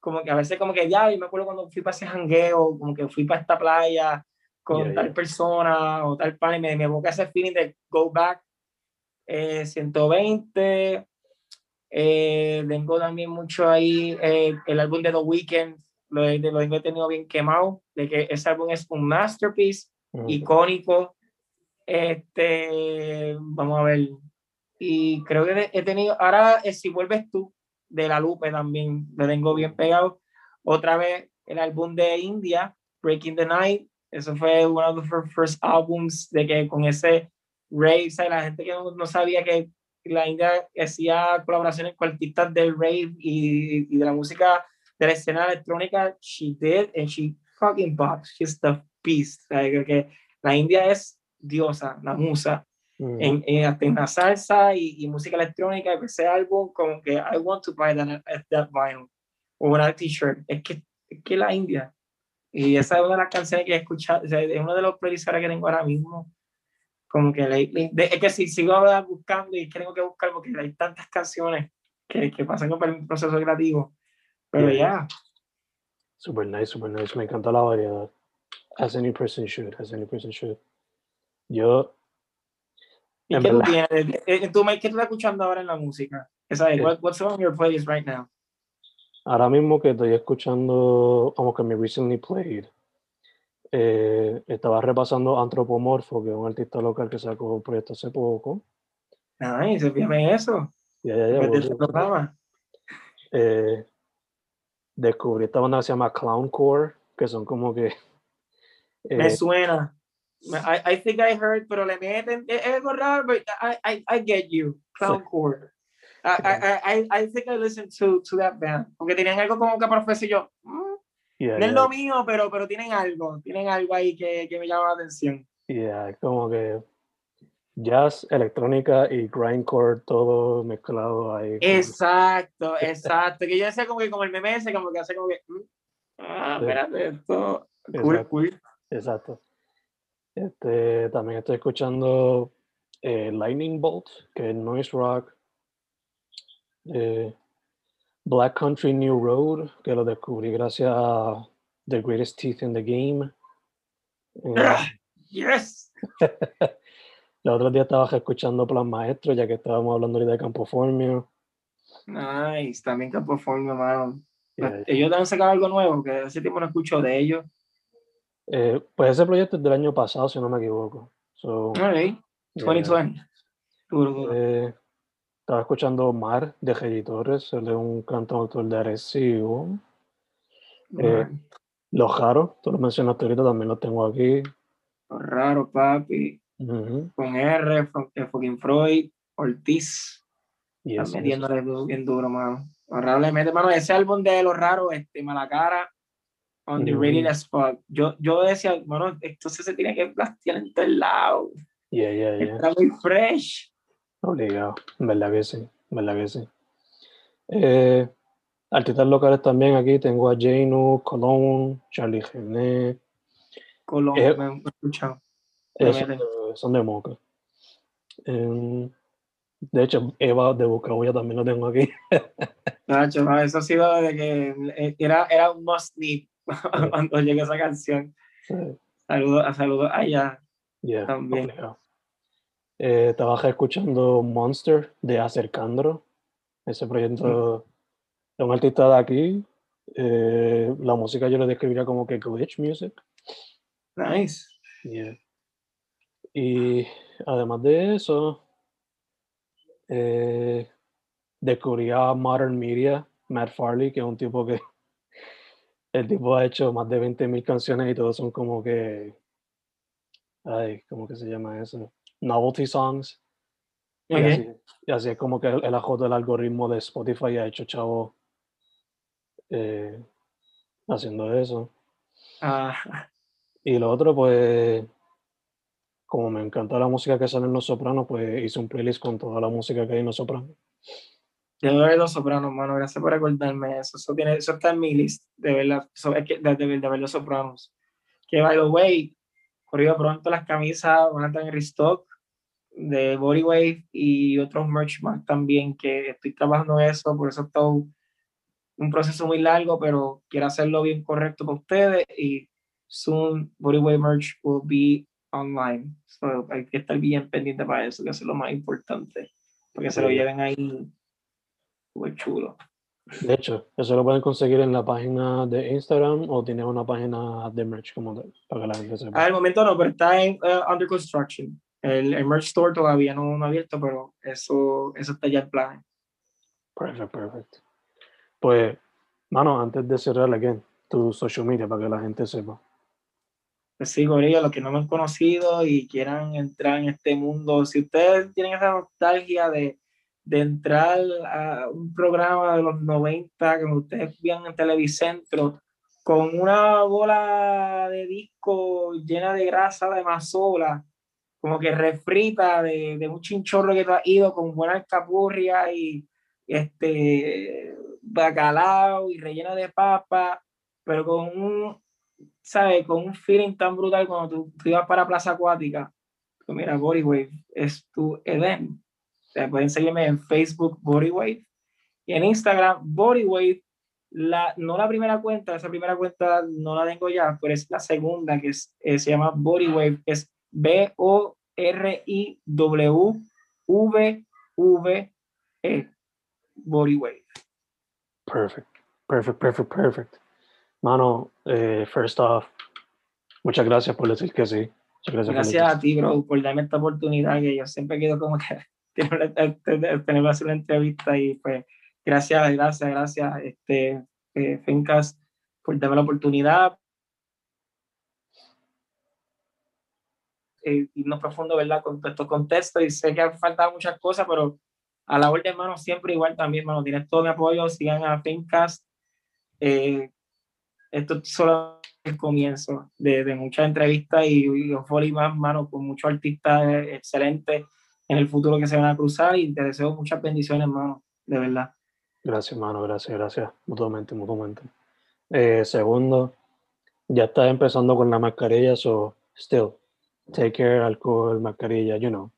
Como que a veces, como que ya, yo me acuerdo cuando fui para ese jangueo, como que fui para esta playa con Yeah, tal yeah. persona o tal pan, y me, me evoca ese feeling de go back. Eh, 120. Eh, tengo también mucho ahí eh, el álbum de The Weeknd, lo, he- lo he tenido bien quemado, de que ese álbum es un masterpiece Mm, icónico. Este, vamos a ver. Y creo que he tenido, ahora eh, si vuelves tú, de la Lupe también, lo tengo bien pegado. Otra vez el álbum de India, Breaking the Night, eso fue uno de los first albums de que con ese rave, o la gente que no, sabía que la India hacía colaboraciones con artistas del rave y, y, de la música de la escena electrónica, she did and she fucking box, she's the beast. que la India es diosa, la musa. Mm. En, en, en, la salsa y, y, música electrónica, ese álbum, como que I want to buy that, that vinyl o una t-shirt. Es que, es que la India. Y esa es una de las canciones que he escuchado, o sea, es uno de los playlists que tengo ahora mismo. Como que es que si sigo buscando y tengo que buscar porque hay tantas canciones que, que pasan por el proceso creativo. Pero ya. Super nice, super nice. Me encanta la variedad. As any person should, as any person should. Yo. ¿Y qué tú tienes? Eh, eh, ¿Tú, ¿Qué tú estás escuchando ahora en la música? Es, what, what's on your playlist right now? Ahora mismo que estoy escuchando, como que me recently played, eh, estaba repasando Antropomorfo, que es un artista local que sacó un proyecto hace poco. Ay, se fíjame eso. Ya, ya, ya. Eh, descubrí esta banda que se llama Clowncore, que son como que... Eh, me suena. I, I think I heard, pero le meten... Es algo raro, but I, I, I get you. Clowncore. I, I, I think I listened to, to that band. Porque tenían algo como que profesor y yo, mm, no es lo mío, pero, pero tienen algo, tienen algo ahí que, que me llama la atención. Yeah, como que jazz, electrónica y grindcore todo mezclado ahí. Exacto, (laughs) exacto. que yo decía como que como el meme ese, como que hace como que, mm, ah, espérate, esto, cool, cool. Exacto. Este, también estoy escuchando eh, Lightning Bolt, que es noise rock eh, Black Country New Road, que lo descubrí gracias a The Greatest Teeth in the Game. Eh, yes. (laughs) La otra día estaba escuchando Plan Maestro, ya que estábamos hablando ahorita de Campo Formio. Nice, también Campo Formio, mano. Ellos han sacado algo nuevo, que hace tiempo no escucho de ellos. Eh, pues ese proyecto es del año pasado, si no me equivoco. So, 2020. Eh, estaba escuchando Mar de Jerry Torres, él es un cantautor de Arecibo. Eh, los tú lo mencionaste ahorita, también lo tengo aquí. Los Raros, papi. Con R, eh, fucking Freud, Ortiz. Y Está metiéndole bien duro, mano. Los Raros le mete, mano, ese álbum de Los Raros, este, Malacara, on the mm as fuck. Yo, yo decía, mano, esto se tiene que plastear en todo el lado. Yeah, yeah, yeah. Está muy fresh. Obligado, verdad que sí, verdad que sí. Eh, artistas locales también aquí tengo a Janu, Colón, Charlie Gené. Colón, eh, me he escuchado. son de Moca. Eh, de hecho, Eva de Bucabulla también lo tengo aquí. (laughs) Nacho, eso ha sido de que eh, era, era un must need (laughs) cuando llegue esa canción. Saludos, saludos allá. también. Eh, trabajé escuchando Monster de Acercandro. Ese proyecto es un artista de aquí. Eh, la música yo lo describiría como que glitch music. Nice. Y además de eso, eh, descubrí a Modern Media, Matt Farley, que es un tipo que (laughs) el tipo ha hecho más de 20.000 canciones y todos son como que, ay, ¿cómo que se llama eso? Novelty songs. Y, así, es como que el, el ajo del algoritmo de Spotify ha hecho chavo eh, haciendo eso. Ah. Y lo otro, pues, como me encanta la música que sale en Los Sopranos, pues hice un playlist con toda la música que hay en Los Sopranos. Yo no Los Sopranos, mano, gracias por recordarme eso. Eso, tiene, eso está en mi list de ver, la, de, de, de ver Los Sopranos. Que, by the way, corrido pronto las camisas van a estar en restock de Bodywave y otros merch más también que estoy trabajando eso, por eso está un proceso muy largo, pero quiero hacerlo bien correcto para ustedes y soon Bodywave merch will be online. So, hay que estar bien pendiente para eso, que es lo más importante, porque se lo lleven ahí muy chulo. De hecho, eso lo pueden conseguir en la página de Instagram o tiene una página de merch como tal, para que la gente sepa. Al momento no, pero está en uh, under construction. El, el merch store todavía no, no ha abierto, pero eso, eso está ya en plan. Perfecto, perfecto. Pues, mano, antes de cerrar, again, tu social media para que la gente sepa. Pues sí, Gorilla, los que no me han conocido y quieran entrar en este mundo, si ustedes tienen esa nostalgia de, de entrar a un programa de los 90 que ustedes veían en Televicentro con una bola de disco llena de grasa de mazola, como que refrita de, de un chinchorro que ha ido con buena alcapurria y este bacalao y relleno de papa, pero con un, ¿sabes? Con un feeling tan brutal cuando tú, tú ibas para Plaza Acuática. Pues mira, Bodywave es tu evento. pueden seguirme en Facebook Bodywave y en Instagram Bodywave. La, no la primera cuenta, esa primera cuenta no la tengo ya, pero es la segunda que es, eh, se llama Bodywave, es B-O-R-I-W-V-V-E. Bodywave. Perfect, perfect, perfect, perfect. Mano, eh, first off, muchas gracias por decir que sí. Muchas gracias, gracias a ti, bro, por darme esta oportunidad que yo siempre quiero como que (laughs) tener, tener hacer una entrevista y pues gracias, gracias, gracias, este, eh, Fencas, por darme la oportunidad. Eh, irnos profundo, ¿verdad? Con estos contextos y sé que han faltado muchas cosas, pero a la orden, hermano, siempre igual también, hermano, tienes todo mi apoyo, sigan a Fencas. Eh, esto es solo el comienzo de, de muchas entrevistas y, y más, mano, con muchos artistas excelentes en el futuro que se van a cruzar y te deseo muchas bendiciones, hermano, de verdad. Gracias, hermano, gracias, gracias, mutuamente, mutuamente. Eh, segundo, ya estás empezando con la mascarilla, so still, take care, alcohol, mascarilla, you know,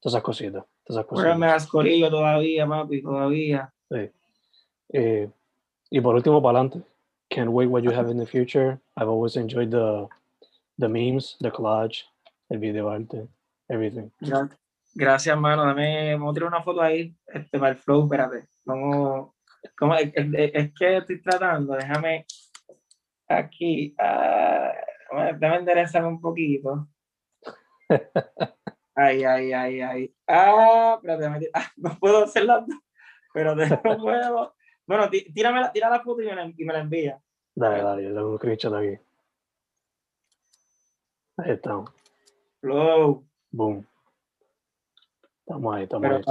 todas esas cositas. Todas esas cositas. mascarilla todavía, papi, todavía. Sí. Eh, y por último, para adelante can't wait what you have in the future. I've always enjoyed the the memes, the collage, el video arte, everything. Gracias, mano. Dame, vamos a tirar una foto ahí este, para el flow. Espérate. Vamos. ¿cómo? Es, es, que estoy tratando. Déjame aquí. Uh, déjame enderezarme un poquito. (laughs) Ay, ay, ay, ay. Ah, espérate, ah, (laughs) no puedo hacerlo. Pero de (laughs) nuevo. Bueno, tírame la, tira la foto y me la, y me la envía. Dale, dale, yo tengo un screenshot aquí. Ahí estamos. Flow. Boom. Estamos ahí, estamos ahí.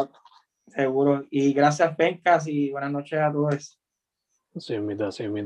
Seguro. Y gracias, Pencas, y buenas noches a todos. Sí, mi sí, mi